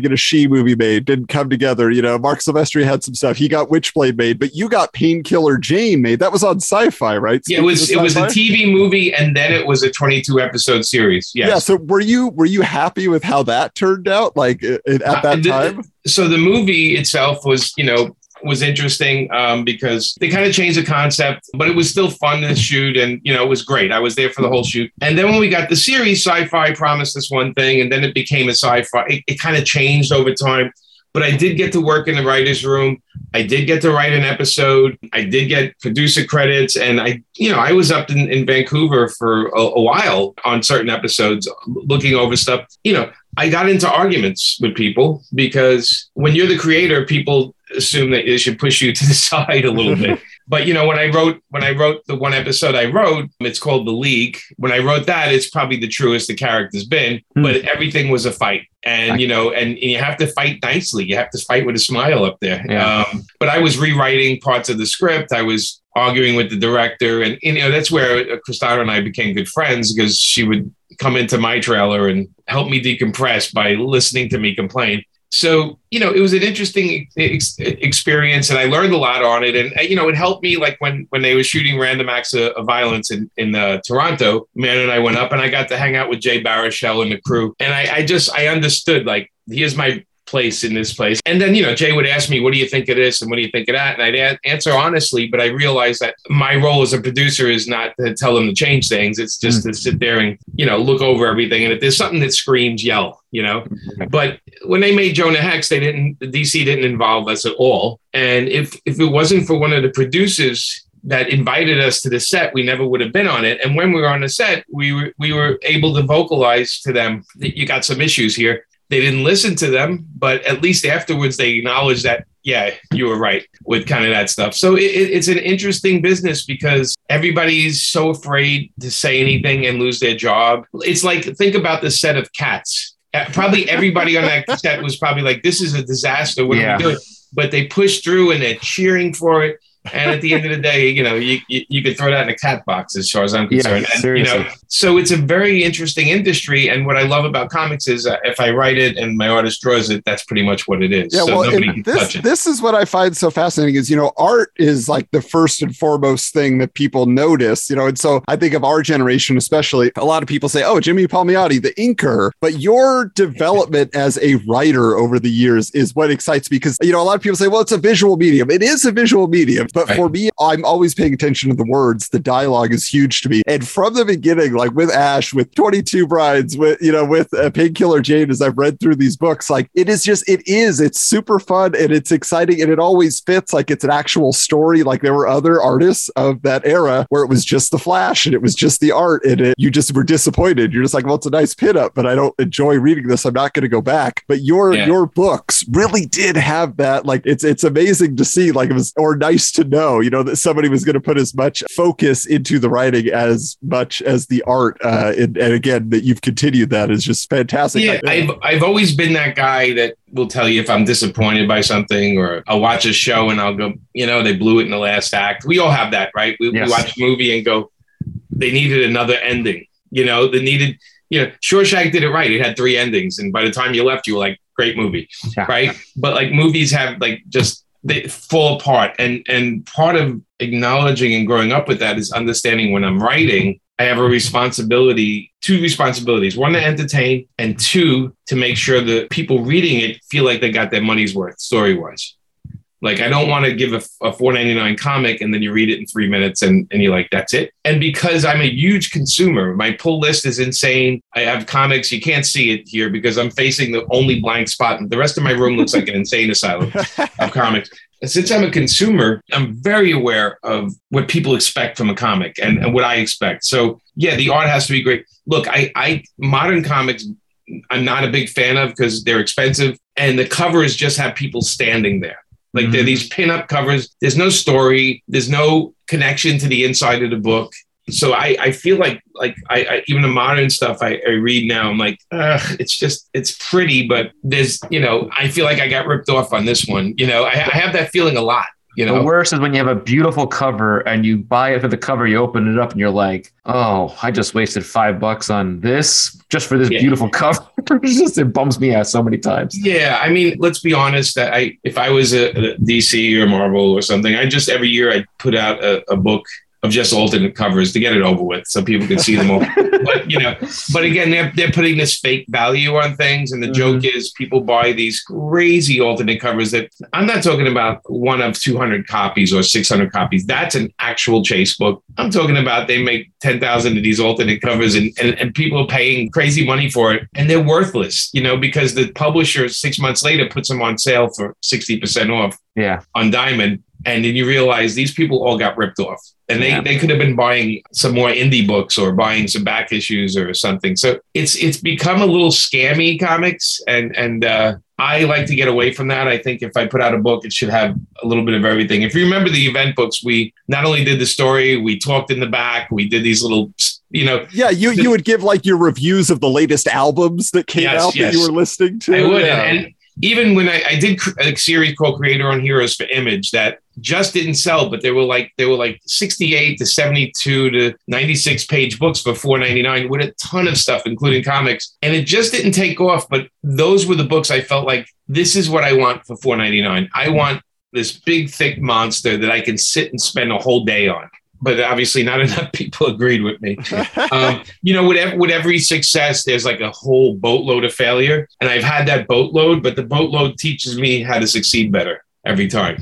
get a Shi movie made, didn't come together. You know, Marc Silvestri had some stuff. He got Witchblade made, but you got Painkiller Jane made. That was on Sci-Fi, right? Yeah, it was it was a TV movie and then it was a 22 episode series. Yes. Yeah. So were you were you happy with how that turned out? Like like at that time? So the movie itself was, you know, was interesting um, because they kind of changed the concept, but it was still fun to shoot, and you know it was great. I was there for the whole shoot, and then when we got the series, Sci-Fi promised us one thing, and then it became a Sci-Fi. It, it kind of changed over time, but I did get to work in the writers' room. I did get to write an episode. I did get producer credits, and I, you know, I was up in, in Vancouver for a, a while on certain episodes, looking over stuff. You know, I got into arguments with people because when you're the creator, people assume that they should push you *laughs* to the side a little bit. *laughs* But you know, when I wrote when I wrote the one episode I wrote, it's called The League. When I wrote that, it's probably the truest the character's been. Mm. But everything was a fight, and you know, and, and, you have to fight nicely. You have to fight with a smile up there. Yeah. Um, but I was rewriting parts of the script. I was arguing with the director, and you know, that's where Kristanna and I became good friends because she would come into my trailer and help me decompress by listening to me complain. So, you know, it was an interesting ex- experience and I learned a lot on it. And, you know, it helped me like when, when they were shooting random acts of, of violence in, in uh, Toronto, man and I went up and I got to hang out with Jay Baruchel and the crew. And I, I just, I understood like, here's my place in this place. And then, you know, Jay would ask me, what do you think of this? And what do you think of that? And I'd a- answer honestly, but I realized that my role as a producer is not to tell them to change things. It's just mm-hmm. to sit there and, you know, look over everything. And if there's something that screams, yell, you know. Mm-hmm. But when they made Jonah Hex, they didn't, the DC didn't involve us at all. And if, if it wasn't for one of the producers, that invited us to the set, we never would have been on it. And when we were on the set, we were we were able to vocalize to them that you got some issues here they didn't listen to them, but at least afterwards they acknowledged that, yeah, you were right with kind of that stuff. So it, it's an interesting business because everybody's so afraid to say anything and lose their job. It's like, think about the set of cats. Uh, probably everybody on that *laughs* set was probably like, this is a disaster. What yeah. are we doing? But they pushed through and they're cheering for it and at the end of the day, you know, you, you, you could throw that in a cat box as far as I'm concerned. Yeah, and, you know, so it's a very interesting industry. And what I love about comics is uh, if I write it and my artist draws it, that's pretty much what it is. Yeah, so well, this, this is what I find so fascinating is, you know, art is like the first and foremost thing that people notice, you know, and so I think of our generation, especially a lot of people say, oh, Jimmy Palmiotti, the inker, but your development as a writer over the years is what excites me because, you know, a lot of people say, well, it's a visual medium. It is a visual medium, but right. for me, I'm always paying attention to the words. The dialogue is huge to me. And from the beginning, like with Ash, with 22 Brides, with, you know, with uh, Painkiller Jane, as I've read through these books, like it is just, it is, it's super fun and it's exciting and it always fits like it's an actual story. Like there were other artists of that era where it was just the flash and it was just the art and it, you just were disappointed. You're just like, well, it's a nice pin up, but I don't enjoy reading this. I'm not going to go back. But your, yeah. your books really did have that. Like it's, it's amazing to see like it was, or nice to know, you know, that somebody was going to put as much focus into the writing as much as the art. Uh, and, and again, that you've continued that is just fantastic. Yeah, I've, I've always been that guy that will tell you if I'm disappointed by something or I'll watch a show and I'll go, you know, they blew it in the last act. We all have that, right? We, yes. we watch a movie and go, they needed another ending. You know, they needed, you know, Shawshank did it right. It had three endings. And by the time you left, you were like, great movie. Yeah. Right. But like movies have like just they fall apart and and part of acknowledging and growing up with that is understanding when i'm writing I have a responsibility, two responsibilities one to entertain, and two to make sure the people reading it feel like they got their money's worth story wise. Like, I don't want to give a, a $4.99 comic and then you read it in three minutes and, and you're like, that's it. And because I'm a huge consumer, my pull list is insane. I have comics. You can't see it here because I'm facing the only blank spot. And the rest of my room looks like an insane asylum *laughs* of comics since I'm a consumer, I'm very aware of what people expect from a comic and, and, what I expect. So yeah, the art has to be great. Look, I, I modern comics I'm not a big fan of because they're expensive and the covers just have people standing there. Like mm-hmm. they're these pin-up covers. There's no story. There's no connection to the inside of the book so I, I feel like like I, I even the modern stuff I, I read now I'm like it's just it's pretty but there's you know I feel like I got ripped off on this one you know I, I have that feeling a lot you know? the worst is when you have a beautiful cover and you buy it for the cover you open it up and you're like oh I just wasted five bucks on this just for this yeah. beautiful cover. *laughs* It's just it bums me out so many times. Yeah I mean let's be honest that I if I was a, a DC or Marvel or something I just every year I'd put out a, a book of just alternate covers to get it over with so people can see them all. *laughs* but you know, but again, they're they're putting this fake value on things, and the mm-hmm. joke is people buy these crazy alternate covers that I'm not talking about one of 200 copies or 600 copies. That's an actual chase book. I'm talking about they make 10,000 of these alternate covers, and, and and people are paying crazy money for it, and they're worthless, you know, because the publisher six months later puts them on sale for 60% off. Yeah. On Diamond and then you realize these people all got ripped off. And they, yeah. they could have been buying some more indie books or buying some back issues or something. So it's it's become a little scammy comics. And and uh, i like to get away from that. I think if i put out a book it should have a little bit of everything. If you remember the event books we not only did the story we talked in the back we did these little you know. Yeah you you would give like your reviews of the latest albums that came yes, out yes. that you were listening to. I would. Yeah. and, and even when I, I, did a series called Creator-Owned Heroes for Image that just didn't sell, but they were like they were like 68 to 72 to 96 page books for 4.99 with a ton of stuff, including comics, and it just didn't take off. But those were the books I felt like this is what I want for 4.99. I want this big thick monster that I can sit and spend a whole day on but obviously not *laughs* enough people agreed with me. *laughs* Um, you know, with, with every success, there's like a whole boatload of failure. And I've had that boatload, but the boatload teaches me how to succeed better every time.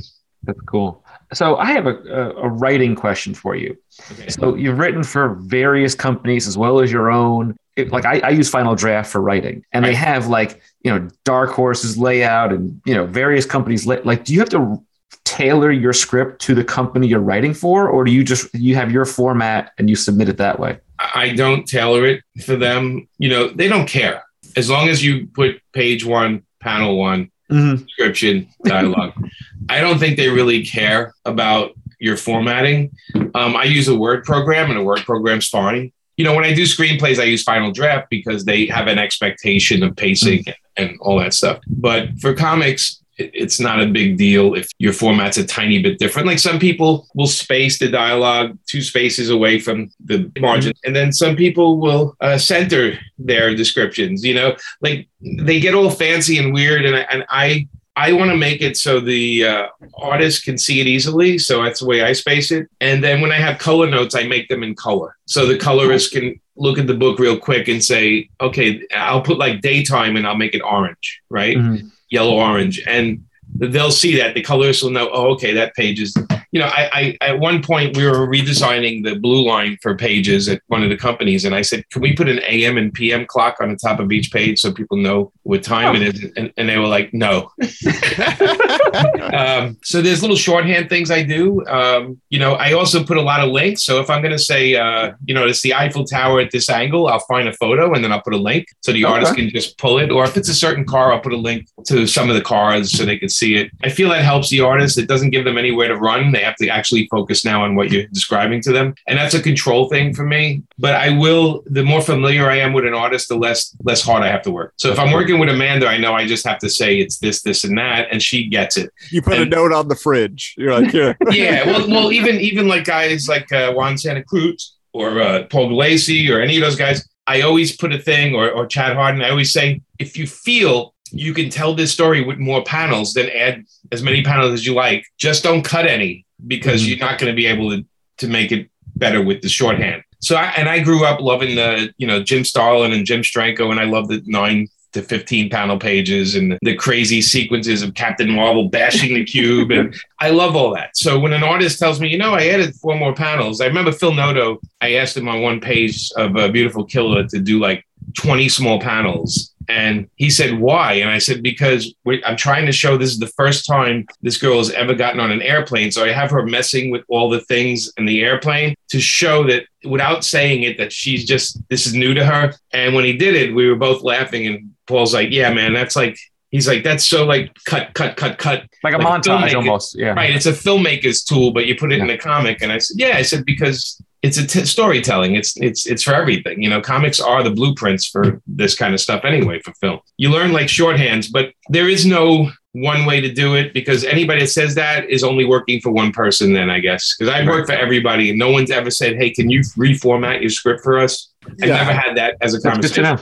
That's cool. So I have a, a, writing question for you. Okay. So you've written for various companies as well as your own. It, like I, I, use Final Draft for writing, and right. they have like you know Dark Horses layout and you know various companies. Like, do you have to tailor your script to the company you're writing for, or do you just you have your format and you submit it that way? I don't tailor it for them. You know, they don't care as long as you put page one, panel one, mm-hmm. description, dialogue. *laughs* I don't think they really care about your formatting. Um, I use a Word program, and a Word program's fine. You know, when I do screenplays, I use Final Draft because they have an expectation of pacing mm-hmm. and all that stuff. But for comics, it's not a big deal if your format's a tiny bit different. Like some people will space the dialogue two spaces away from the margin, and then some people will uh, center their descriptions. You know, like they get all fancy and weird, and I, and I I want to make it so the uh, artist can see it easily. So that's the way I space it. And then when I have color notes, I make them in color. So the colorist can look at the book real quick and say, okay, I'll put like daytime and I'll make it orange, right? Mm-hmm yellow orange and they'll see that the colors will know oh okay that page is you know I, I at one point we were redesigning the blue line for pages at one of the companies and i said can we put an am and pm clock on the top of each page so people know what time oh. it is and, and, they were like no *laughs* um, so there's little shorthand things i do um, you know i also put a lot of links so if i'm going to say uh, you know it's the eiffel tower at this angle i'll find a photo and then i'll put a link so the okay. artist can just pull it or if it's a certain car i'll put a link to some of the cars so they can see it. I feel that helps the artist. It doesn't give them anywhere to run. They have to actually focus now on what you're describing to them. And that's a control thing for me. But I will, the more familiar I am with an artist, the less less hard I have to work. So if I'm working with Amanda, I know I just have to say it's this, this, and that, and she gets it. You put and, a note on the fridge. You're like, yeah. *laughs* yeah. Well, well, even even like guys like uh, Juan Santacruz or uh, Paul Gulacy or any of those guys, I always put a thing, or, or Chad Hardin, I always say, if you feel you can tell this story with more panels, then add as many panels as you like. Just don't cut any because mm-hmm. you're not going to be able to, to make it better with the shorthand. So I, and I grew up loving the you know Jim Starlin and Jim Steranko, and I love the nine to 15 panel pages and the crazy sequences of Captain Marvel bashing the cube. And *laughs* I love all that. So when an artist tells me, you know, I added four more panels, I remember Phil Noto, I asked him on one page of a Beautiful Killer to do like 20 small panels. And he said, Why? And I said, Because I'm trying to show this is the first time this girl has ever gotten on an airplane. So I have her messing with all the things in the airplane to show that without saying it, that she's just, this is new to her. And when he did it, we were both laughing. And Paul's like, Yeah, man, that's like, he's like, That's so like cut, cut, cut, cut. Like a like montage almost. Yeah. Right. It's a filmmaker's tool, but you put it yeah. in a comic. And I said, Yeah, I said, Because it's a t- storytelling. It's it's it's for everything. You know, comics are the blueprints for this kind of stuff anyway for film. You learn like shorthands, but there is no one way to do it because anybody that says that is only working for one person. Then I guess because I work for everybody, and no one's ever said, "Hey, can you reformat your script for us?" I yeah. never had that as a conversation.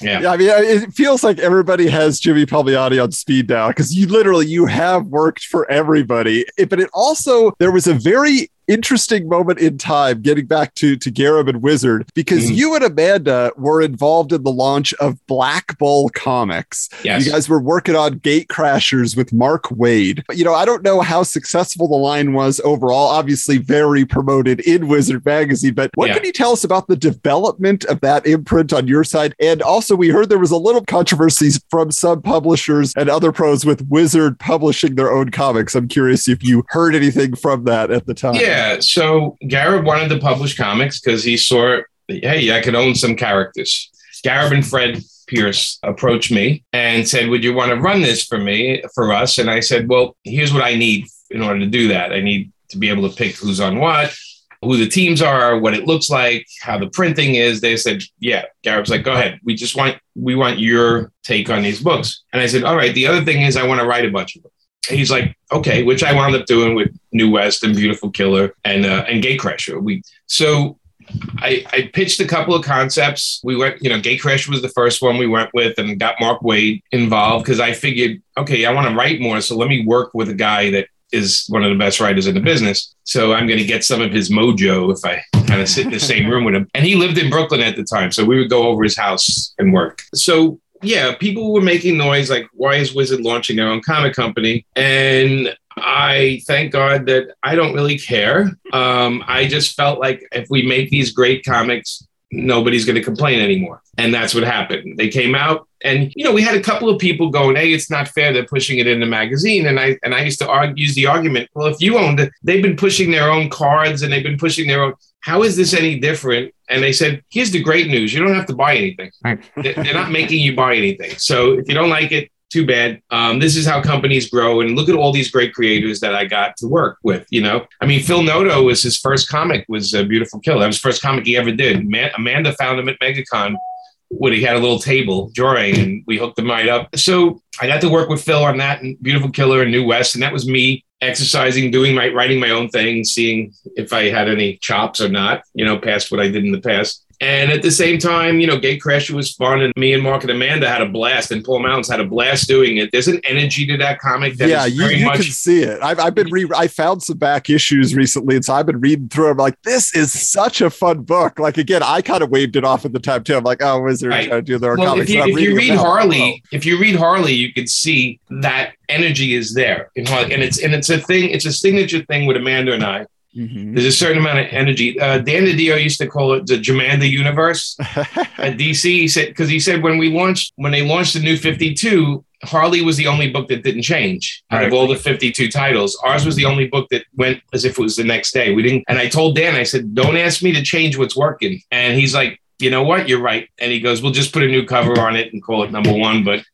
Yeah. yeah. I mean, it feels like everybody has Jimmy Palmiotti on speed now because you literally you have worked for everybody. But it also there was a very interesting moment in time getting back to to Gareb and Wizard because mm-hmm. you and Amanda were involved in the launch of Black Bull Comics. Yes. You guys were working on Gatecrashers with Mark Waid. You know, I don't know how successful the line was overall. Obviously, very promoted in Wizard magazine, but what yeah. can you tell us about the development of that imprint on your side? And also, we heard there was a little controversy from some publishers and other pros with Wizard publishing their own comics. I'm curious if you heard anything from that at the time. Yeah. Yeah. So Gareb wanted to publish comics because he saw, hey, I could own some characters. Gareb and Fred Pierce approached me and said, Would you want to run this for me, for us? And I said, Well, here's what I need in order to do that. I need to be able to pick who's on what, who the teams are, what it looks like, how the printing is. They said, Yeah. Gareb's like, Go ahead. We just want we want your take on these books. And I said, All right. The other thing is I want to write a bunch of them he's like, okay, which I wound up doing with New West and Beautiful Killer and uh, and Gatecrasher. We so I, I pitched a couple of concepts. We went, you know, Gatecrasher was the first one we went with and got Mark Waid involved because I figured, okay, I want to write more, so let me work with a guy that is one of the best writers in the business. So I'm going to get some of his mojo if I kind of sit in the same *laughs* room with him. And he lived in Brooklyn at the time, so we would go over his house and work. So yeah, people were making noise like, why is Wizard launching their own comic company? And I thank God that I don't really care. Um, I just felt like if we make these great comics, nobody's going to complain anymore. And that's what happened. They came out and you know we had a couple of people going hey it's not fair they're pushing it in the magazine and i and i used to argue, use the argument well if you owned it they've been pushing their own cards and they've been pushing their own how is this any different and they said here's the great news you don't have to buy anything right. *laughs* they're not making you buy anything so if you don't like it too bad. Um, this is how companies grow. And look at all these great creators that I got to work with. You know, I mean, Phil Noto was his first comic was a Beautiful Kill. That was the first comic he ever did. Amanda found him at MegaCon when he had a little table drawing, and we hooked him right up. So I got to work with Phil on that and Beautiful Killer and New West, and that was me exercising, doing my writing my own thing, seeing if I had any chops or not. You know, past what I did in the past. And at the same time, you know, Gatecrasher was fun, and me and Mark and Amanda had a blast, and Paul Mounts had a blast doing it. There's an energy to that comic. That yeah, you, you much- can see it. I've, I've been re- I found some back issues recently, and so I've been reading through. I'm like, this is such a fun book. Like again, I kind of waved it off at the time too. I'm like, oh, Wizard right. trying to do their well, comics. If you, if you read Harley, if you read Harley, you can see that energy is there in Harley, and it's and it's a thing. It's a signature thing with Amanda and I Mm-hmm. There's a certain amount of energy. Uh, Dan DiDio used to call it the Jamanda universe *laughs* at DC. He said because he said when we launched when they launched the new 52, Harley was the only book that didn't change out right. of all the 52 titles. Ours was the only book that went as if it was the next day. We didn't. And I told Dan, I said, don't ask me to change what's working. And he's like, you know what? You're right. And he goes, we'll just put a new cover on it and call it number one. But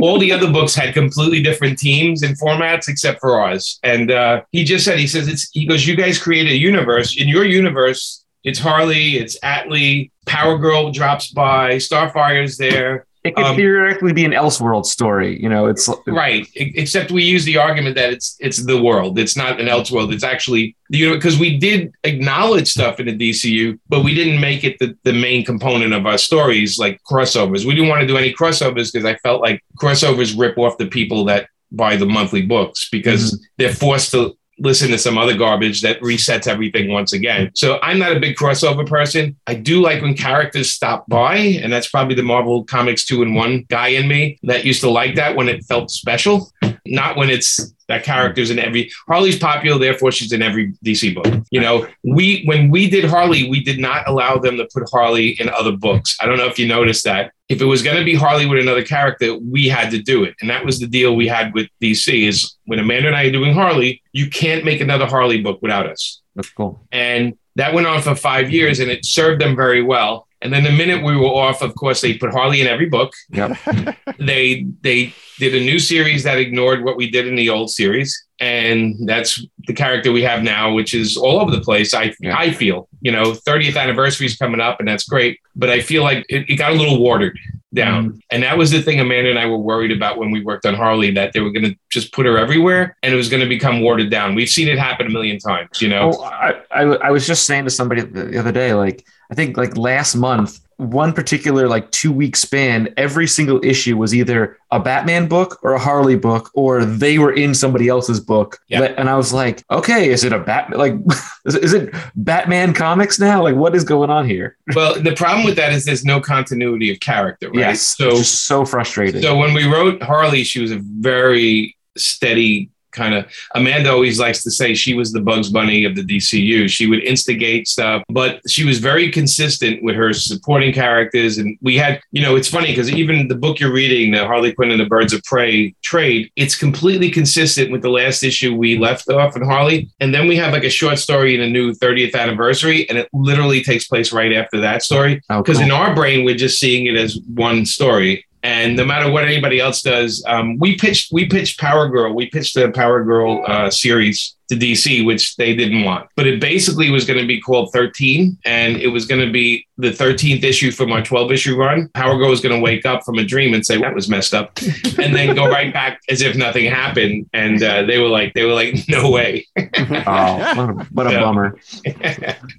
all the other books had completely different teams and formats except for ours. And uh, he just said, he says, it's, he goes, you guys created a universe. In your universe, it's Harley, it's Atlee, Power Girl drops by, Starfire's there. It could um, theoretically be an Elseworld story, you know. It's right, except we use the argument that it's it's the world. It's not an Elseworld. It's actually you know because we did acknowledge stuff in the DCU, but we didn't make it the, the main component of our stories like crossovers. We didn't want to do any crossovers because I felt like crossovers rip off the people that buy the monthly books because mm-hmm. they're forced to listen to some other garbage that resets everything once again. So I'm not a big crossover person. I do like when characters stop by, and that's probably the Marvel Comics two in one guy in me that used to like that when it felt special, not when it's that character's in every Harley's popular, therefore she's in every DC book. You know, we when we did Harley, we did not allow them to put Harley in other books. I don't know if you noticed that. If it was going to be Harley with another character, we had to do it, and that was the deal we had with DC. Is when Amanda and I are doing Harley, you can't make another Harley book without us. That's cool. And that went on for five years, and it served them very well. And then the minute we were off, of course, they put Harley in every book. Yep. *laughs* they they did a new series that ignored what we did in the old series, and that's the character we have now, which is all over the place. I Yeah. I feel you know 30th anniversary is coming up, and that's great, but I feel like it, it got a little watered down, mm-hmm. and that was the thing Amanda and I were worried about when we worked on Harley that they were going to just put her everywhere, and it was going to become watered down. We've seen it happen a million times, you know. Oh, I, I, I was just saying to somebody the other day, like, I think like last month, one particular like two week span, every single issue was either a Batman book or a Harley book, or they were in somebody else's book. Yeah. And I was like, okay, is it a Bat like *laughs* is it Batman comics now? Like, what is going on here? *laughs* well, the problem with that is there's no continuity of character, right? Yes. So so frustrating. So when we wrote Harley, she was a very steady kind of. Amanda always likes to say she was the Bugs Bunny of the DCU. She would instigate stuff, but she was very consistent with her supporting characters. And we had, you know, it's funny because even the book you're reading, the Harley Quinn and the Birds of Prey trade, it's completely consistent with the last issue we left off in Harley. And then we have like a short story in a new 30th anniversary, and it literally takes place right after that story Oh, because cool. in our brain we're just seeing it as one story and no matter what anybody else does um, we pitched we pitched power girl. We pitched the power girl uh, series to dc which they didn't want but it basically was going to be called 13 and it was going to be the 13th issue from our 12 issue run power girl was going to wake up from a dream and say that was messed up *laughs* and then go right back as if nothing happened and uh, they were like they were like *laughs* no way *laughs* oh, what a, what a Yeah. bummer.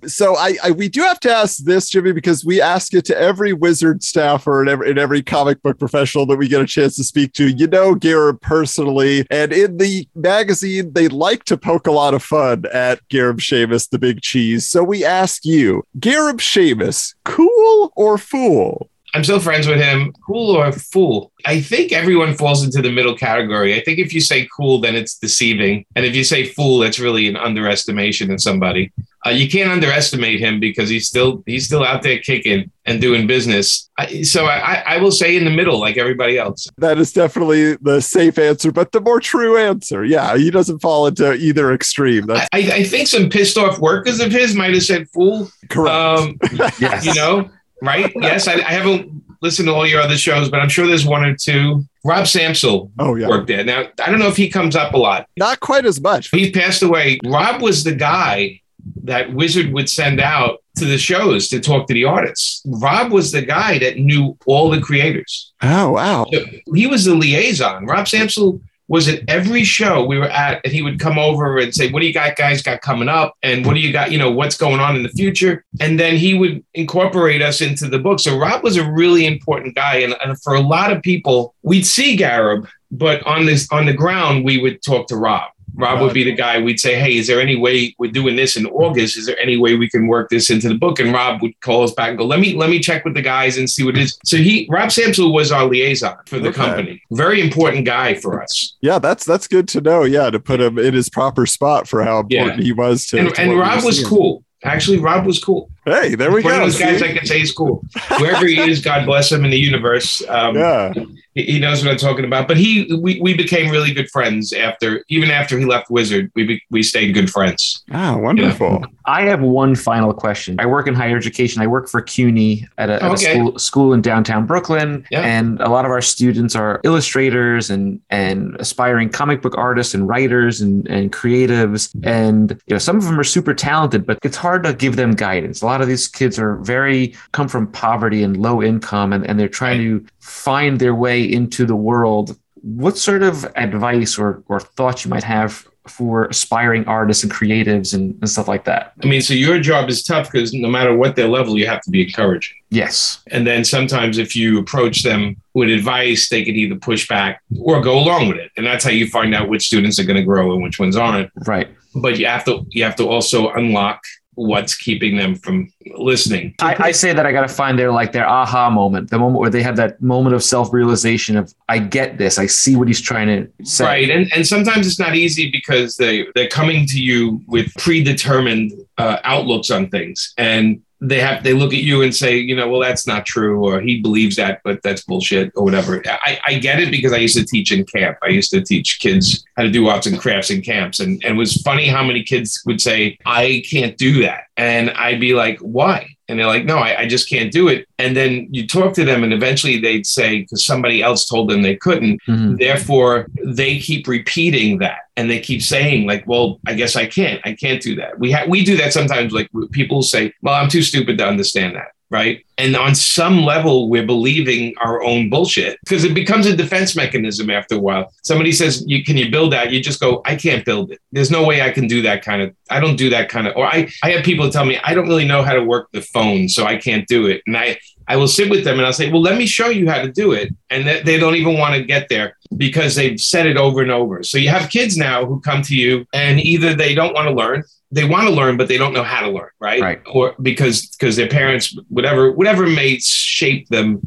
so I, I we do have to ask this, Jimmy, because we ask it to every wizard staffer and every, and every comic book professional that we get a chance to speak to. You know Gareb personally, and in the magazine, they like to poke a lot of fun at Gareb Shamus, the big cheese. So we ask you, Gareb Shamus, cool or fool? I'm still friends with him. Cool or fool? I think everyone falls into the middle category. I think if you say cool, then it's deceiving. And if you say fool, that's really an underestimation of somebody. Uh, you can't underestimate him because he's still he's still out there kicking and doing business. I, so I, I I will say in the middle, like everybody else. That is definitely the safe answer, but the more true answer. Yeah, he doesn't fall into either extreme. That's I, I think some pissed off workers of his might have said fool. correct. Um, *laughs* Yes. you know, right? Yes, I, I haven't listened to all your other shows, but I'm sure there's one or two. Rob Samsel oh, yeah. worked there. Now I don't know if he comes up a lot. Not quite as much. He passed away. Rob was the guy that Wizard would send out to the shows to talk to the artists. Rob was the guy that knew all the creators. Oh, wow. So he was the liaison. Rob Samsel was at every show we were at, and he would come over and say, "What do you got, guys, got coming up? And what do you got? You know, what's going on in the future?" And then he would incorporate us into the book. So Rob was a really important guy, and, and for a lot of people, we'd see Gareb, but on this on the ground, we would talk to Rob. Rob would be the guy we'd say, Hey, is there any way we're doing this in August? Is there any way we can work this into the book? And Rob would call us back and go, Let me let me check with the guys and see what it is. So he Rob Samsel was our liaison for the Okay. company. Very important guy for us. Yeah, that's that's good to know. Yeah, to put him in his proper spot for how important Yeah. he was to. And, to and Rob was seeing. cool. Actually, Rob was cool. Hey, there we One of go. those guys see? I can say is cool. Wherever he is, God bless him in the universe. Um, yeah, he, he knows what I'm talking about. But he, we, we became really good friends after, even after he left Wizard. We be, we stayed good friends. ah, wonderful. I have one final question. I work in higher education. I work for CUNY at a, at a school, school in downtown Brooklyn, Yeah. and a lot of our students are illustrators and and aspiring comic book artists and writers and and creatives. And you know, some of them are super talented, but it's hard to give them guidance. A lot of these kids are very come from poverty and low income, and, and they're trying to find their way into the world. What sort of advice or, or thoughts you might have for aspiring artists and creatives and, and stuff like that. I mean, so your job is tough because no matter what their level, you have to be encouraging. Yes. And then sometimes if you approach them with advice, they can either push back or go along with it. And that's how you find out which students are going to grow and which ones aren't. Right. But you have to you have to also unlock what's keeping them from listening. I, I say that I got to find their like their aha moment, the moment where they have that moment of self realization of I get this, I see what he's trying to say. Right, and and sometimes it's not easy because they they're coming to you with predetermined uh, outlooks on things, and they have they look at you and say, you know, well, that's not true, or he believes that, but that's bullshit, or whatever. I, I get it because I used to teach in camp. I used to teach kids how to do arts and crafts in camps, and, and it was funny how many kids would say, I can't do that, and I'd be like, why? And they're like, no, I, I just can't do it. And then you talk to them, and eventually they'd say, because somebody else told them they couldn't. Mhm. Therefore, they keep repeating that, and they keep saying, like, well, I guess I can't. I can't do that. We ha- we do that sometimes. Like people say, well, I'm too stupid to understand that. Right. And on some level, we're believing our own bullshit because it becomes a defense mechanism after a while. Somebody says, you, Can you build that? You just go, I can't build it. There's no way I can do that kind of, I don't do that kind of, or I, I have people tell me, I don't really know how to work the phone, so I can't do it. And I, I will sit with them and I'll say, well, let me show you how to do it. And th- they don't even want to get there because they've said it over and over. So you have kids now who come to you and either they don't want to learn, they want to learn, but they don't know how to learn, right? Right. Or because because their parents, whatever, whatever may shape them.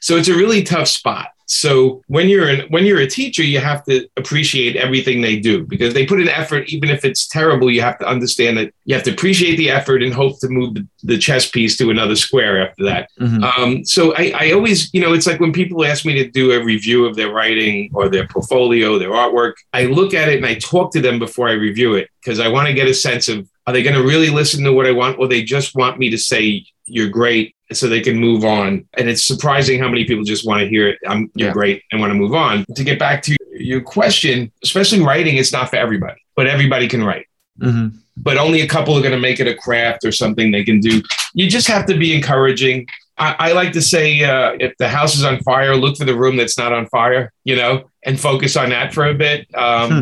So it's a really tough spot. So when you're in, when you're a teacher, you have to appreciate everything they do because they put an effort, even if it's terrible. You have to understand that you have to appreciate the effort and hope to move the, chess piece to another square after that. Mhm. Um, so I, I always, you know, it's like when people ask me to do a review of their writing or their portfolio, their artwork, I look at it and I talk to them before I review it because I want to get a sense of are they going to really listen to what I want or they just want me to say you're great so they can move on. And it's surprising how many people just want to hear it. I'm you're Yeah. great and want to move on. To get back to your question, especially writing, it's not for everybody, but everybody can write Mhm. but only a couple are going to make it a craft or something they can do. You just have to be encouraging. I, I like to say, uh, if the house is on fire, look for the room that's not on fire, you know, and focus on that for a bit. Um, Hmm.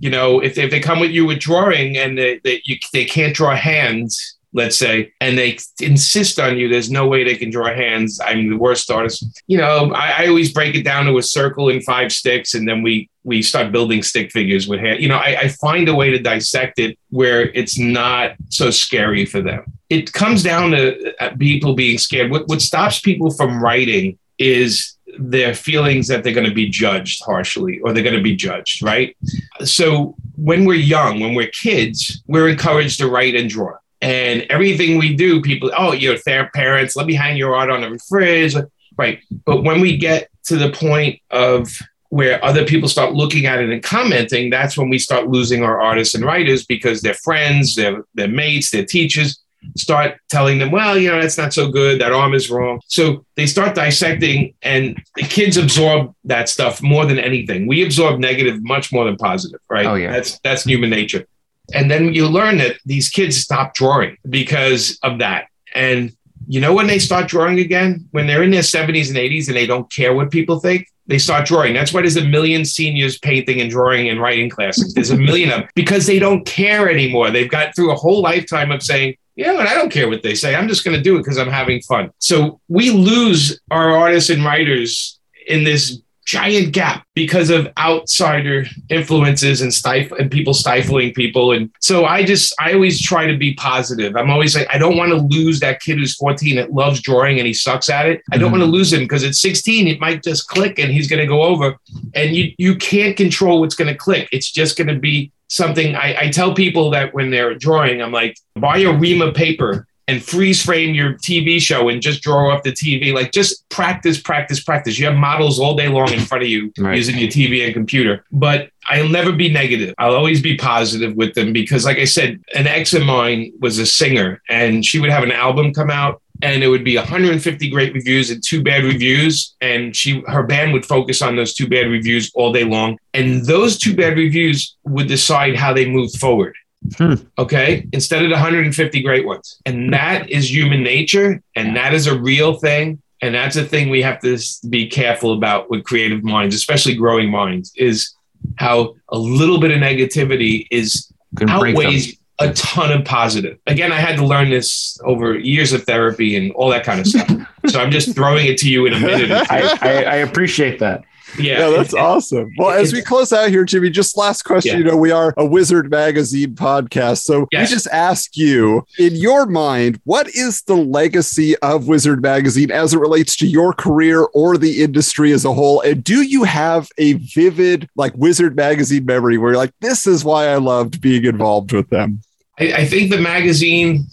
You know, if, if they come with you with drawing and they, they, you, they can't draw hands, let's say, and they insist on you, there's no way they can draw hands. I'm the worst artist. You know, I, I always break it down to a circle and five sticks, and then we we start building stick figures with hand. You know, I, I find a way to dissect it where it's not so scary for them. It comes down to uh, people being scared. What what stops people from writing is their feelings that they're going to be judged harshly or they're going to be judged, right? So when we're young, when we're kids, we're encouraged to write and draw. And everything we do, people, oh, you're fair parents, let me hang your art on the fridge. Right. But when we get to the point of where other people start looking at it and commenting, that's when we start losing our artists and writers because their friends, their, their mates, their teachers start telling them, well, you know, that's not so good. That arm is wrong. So they start dissecting, and the kids absorb that stuff more than anything. We absorb negative much more than positive, right? Oh, yeah. That's that's human nature. And then you learn that these kids stop drawing because of that. And you know when they start drawing again? When they're in their 70s and 80s and they don't care what people think, they start drawing. That's why there's a million seniors painting and drawing and writing classes. There's a million of them because they don't care anymore. They've got through a whole lifetime of saying, yeah, and I don't care what they say. I'm just going to do it because I'm having fun. So we lose our artists and writers in this giant gap because of outsider influences and stifle and people stifling people. And so I just I always try to be positive. I'm always like I don't want to lose that kid who's 14 that loves drawing and he sucks at it. I don't Mhm. want to lose him because at 16 it might just click and he's going to go over. And you you can't control what's going to click. It's just going to be something. I, I tell people that when they're drawing, I'm like buy a ream of paper and freeze frame your TV show and just draw off the TV. Like just practice, practice, practice. You have models all day long in front of you Right. using your TV and computer. But I'll never be negative. I'll always be positive with them because, like I said, an ex of mine was a singer and she would have an album come out and it would be 150 great reviews and two bad reviews and she her band would focus on those two bad reviews all day long and those two bad reviews would decide how they moved forward Hmm. okay instead of the 150 great ones and that is human nature and that is a real thing and that's a thing we have to be careful about with creative minds especially growing minds is how a little bit of negativity is outweighs a ton of positive. Again, I had to learn this over years of therapy and all that kind of stuff. *laughs* so I'm just throwing it to you in a minute. I, I, I appreciate that. Yeah, yeah that's awesome. Well, as we close out here, Jimmy, just last question. Yeah. You know, we are a Wizard Magazine podcast. So yes. we just ask you, in your mind, what is the legacy of Wizard Magazine as it relates to your career or the industry as a whole? And do you have a vivid, like, Wizard Magazine memory where you're like, this is why I loved being involved with them? I, I think the magazine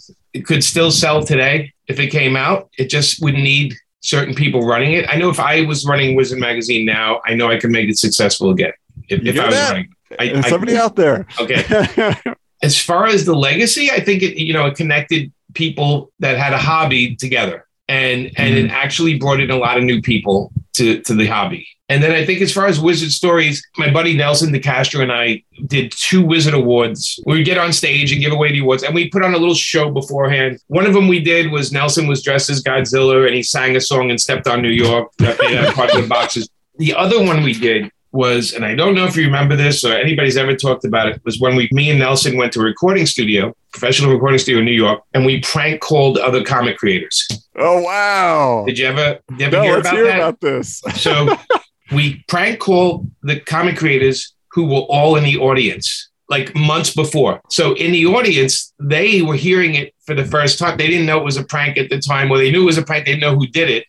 could still sell today if it came out. It just would need certain people running it. I know if I was running Wizard Magazine now, I know I could make it successful again. If, if I was that. running, I, somebody I, out there. Okay. *laughs* as far as the legacy, I think it you know it connected people that had a hobby together, and and mm-hmm. it actually brought in a lot of new people to to the hobby. And then I think as far as Wizard stories, my buddy Nelson DeCastro and I did two Wizard Awards. We would get on stage and give away the awards, and we put on a little show beforehand. One of them we did was Nelson was dressed as Godzilla and he sang a song and stepped on New York, part of the boxes. The other one we did was, and I don't know if you remember this or anybody's ever talked about it, was when we, me and Nelson went to a recording studio, professional recording studio in New York, and we prank called other comic creators. Oh wow! Did you ever, did you ever no, hear let's about hear that? about this. *laughs* so we prank called the comic creators who were all in the audience like months before. So in the audience, they were hearing it for the first time. They didn't know it was a prank at the time, or they knew it was a prank. They didn't know who did it.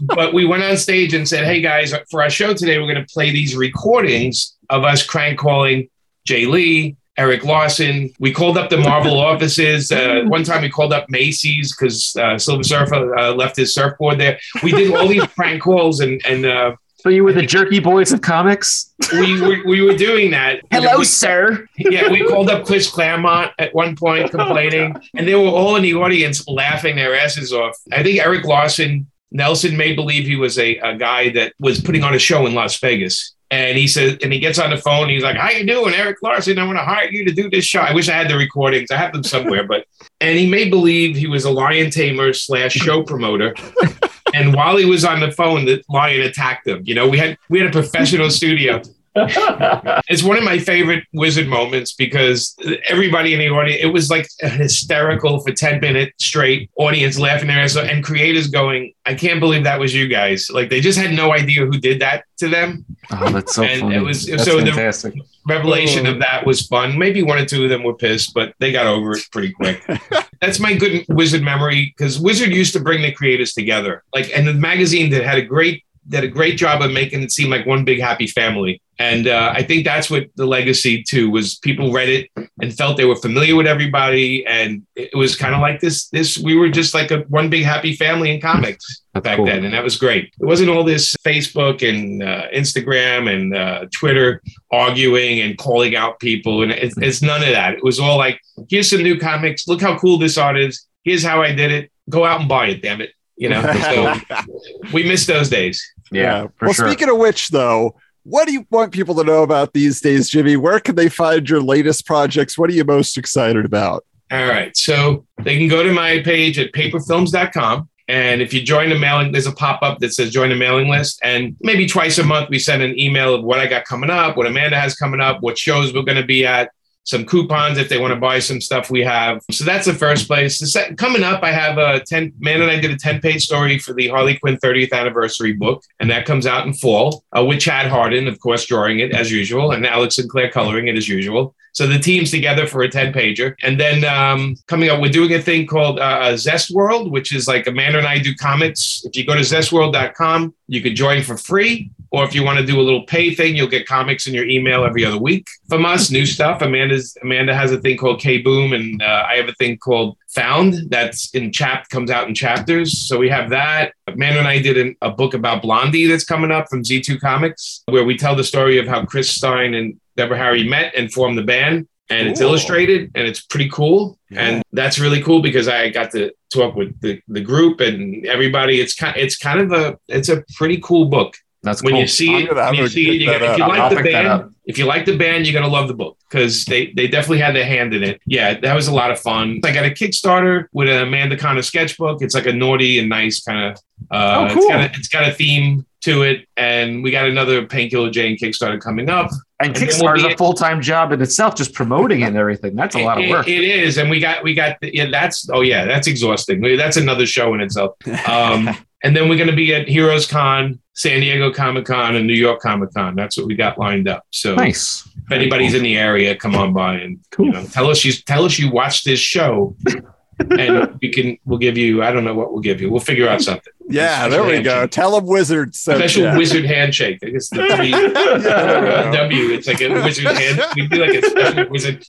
But we went on stage and said, "Hey guys, for our show today, we're going to play these recordings of us crank calling Jae Lee, Eric Larsen. We called up the Marvel *laughs* offices. Uh, one time we called up Macy's because uh, Silver Surfer uh, left his surfboard there. We did all these *laughs* prank calls and and. Uh, so you were the jerky boys of comics. We were, we were doing that. *laughs* Hello, we, sir. Yeah, we called up Chris Claremont at one point complaining, and they were all in the audience laughing their asses off. I think Eric Larsen Nelson made believe he was a, a guy that was putting on a show in Las Vegas. And he said, and he gets on the phone. He's like, "How you doing, Eric Larsen? I want to hire you to do this show. I wish I had the recordings. I have them somewhere." But and he made believe he was a lion tamer slash show promoter. and while he was on the phone, the lion attacked him. You know, we had we had a professional studio. It's one of my favorite wizard moments because everybody in the audience, it was like a hysterical for 10 minutes straight, audience laughing their ass off, and creators going, I can't believe that was you guys. Like they just had no idea who did that to them. Oh, that's so and funny. It was that's so fantastic. the revelation of that was fun. Maybe one or two of them were pissed, but they got over it pretty quick. *laughs* that's my good wizard memory because Wizard used to bring the creators together. Like, and the magazine that had a great did a great job of making it seem like one big happy family. And uh, I think that's what the legacy too was. People read it and felt they were familiar with everybody, and it was kind of like this. This we were just like a one big happy family in comics that's back cool. then, and that was great. It wasn't all this Facebook and uh, Instagram and uh, Twitter arguing and calling out people, and it's, it's none of that. It was all like, here's some new comics. Look how cool this art is. Here's how I did it. Go out and buy it. Damn it. You know, *laughs* so we miss those days. Yeah. well, sure. speaking of which, though, what do you want people to know about these days, Jimmy? Where can they find your latest projects? What are you most excited about? All right. So they can go to my page at paperfilms.com. And if you join the mailing, there's a pop up that says join the mailing list. And maybe twice a month, we send an email of what I got coming up, what Amanda has coming up, what shows we're going to be at, some coupons if they want to buy some stuff we have. So that's the first place. The second, coming up, I have a 10, man and I did a 10 page story for the Harley Quinn 30th anniversary book, and that comes out in fall uh, with Chad Hardin, of course, drawing it as usual, and Alex Sinclair coloring it as usual. So the team's together for a 10 pager. And then um, coming up, we're doing a thing called uh, Zest World, which is like Amanda and I do comics. If you go to zestworld.com, you can join for free. Or if you want to do a little pay thing, you'll get comics in your email every other week from us, new *laughs* stuff. Amanda's Amanda has a thing called K Boom, and uh, I have a thing called Found that's in chap comes out in chapters. So we have that. Amanda and I did an, a book about Blondie that's coming up from Z2 Comics, where we tell the story of how Chris Stein and Deborah Harry met and formed the band. And cool. it's illustrated and it's pretty cool. Yeah. And that's really cool because I got to talk with the, the group and everybody. It's kind it's kind of a it's a pretty cool book. That's when cool. you see it. When you see it, you gotta, if you like I'll the band, if you like the band, you're gonna love the book because they they definitely had their hand in it. Yeah, that was a lot of fun. I got a Kickstarter with an Amanda Conner sketchbook. It's like a naughty and nice kind of. Uh, oh, cool. It's got a, it's got a theme to it, and we got another Painkiller Jane Kickstarter coming up. And, And Kickstarter is we'll a full time job in itself, just promoting it and everything. That's a lot of work. it is, and we got we got yeah. That's oh yeah, that's exhausting. That's another show in itself. *laughs* Um, and then we're going to be at Heroes Con, San Diego Comic Con, and New York Comic Con. That's what we got lined up. So nice. if anybody's in the area, come on by and Cool. you know, tell us you tell us you watched this show, and we can we'll give you I don't know what we'll give you. We'll figure out something. *laughs* Yeah, there we go. Tell them wizards. sent Special ya. wizard handshake. I guess the three Yeah. W. It's like a wizard hand. *laughs* We do like a special wizard.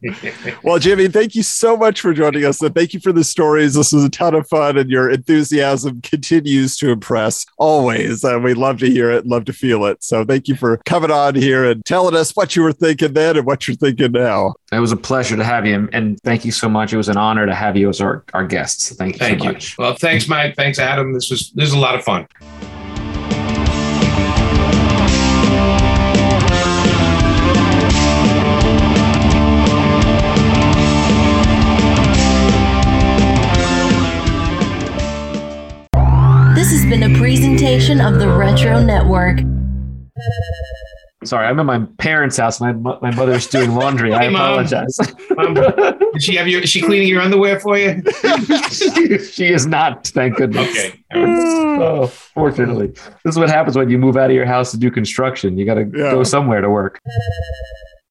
Well, Jimmy, thank you so much for joining us. And thank you for the stories. This was a ton of fun, and your enthusiasm continues to impress always. And we love to hear it, love to feel it. So thank you for coming on here and telling us what you were thinking then and what you're thinking now. It was a pleasure to have you. And thank you so much. It was an honor to have you as our, our guest. So thank you Thank so you. much. Well, thanks, Mike. Thanks, Adam. This was this was a lot of fun. This has been a presentation of the Retro Network. Sorry, I'm at my parents' house. My, mo- my mother's doing laundry. I Hey, Mom. apologize. Um, did she have your? Is she cleaning your underwear for you? she, *laughs* she is not, thank goodness. Okay. Oh, fortunately. This is what happens when you move out of your house to do construction. You got to Yeah. go somewhere to work.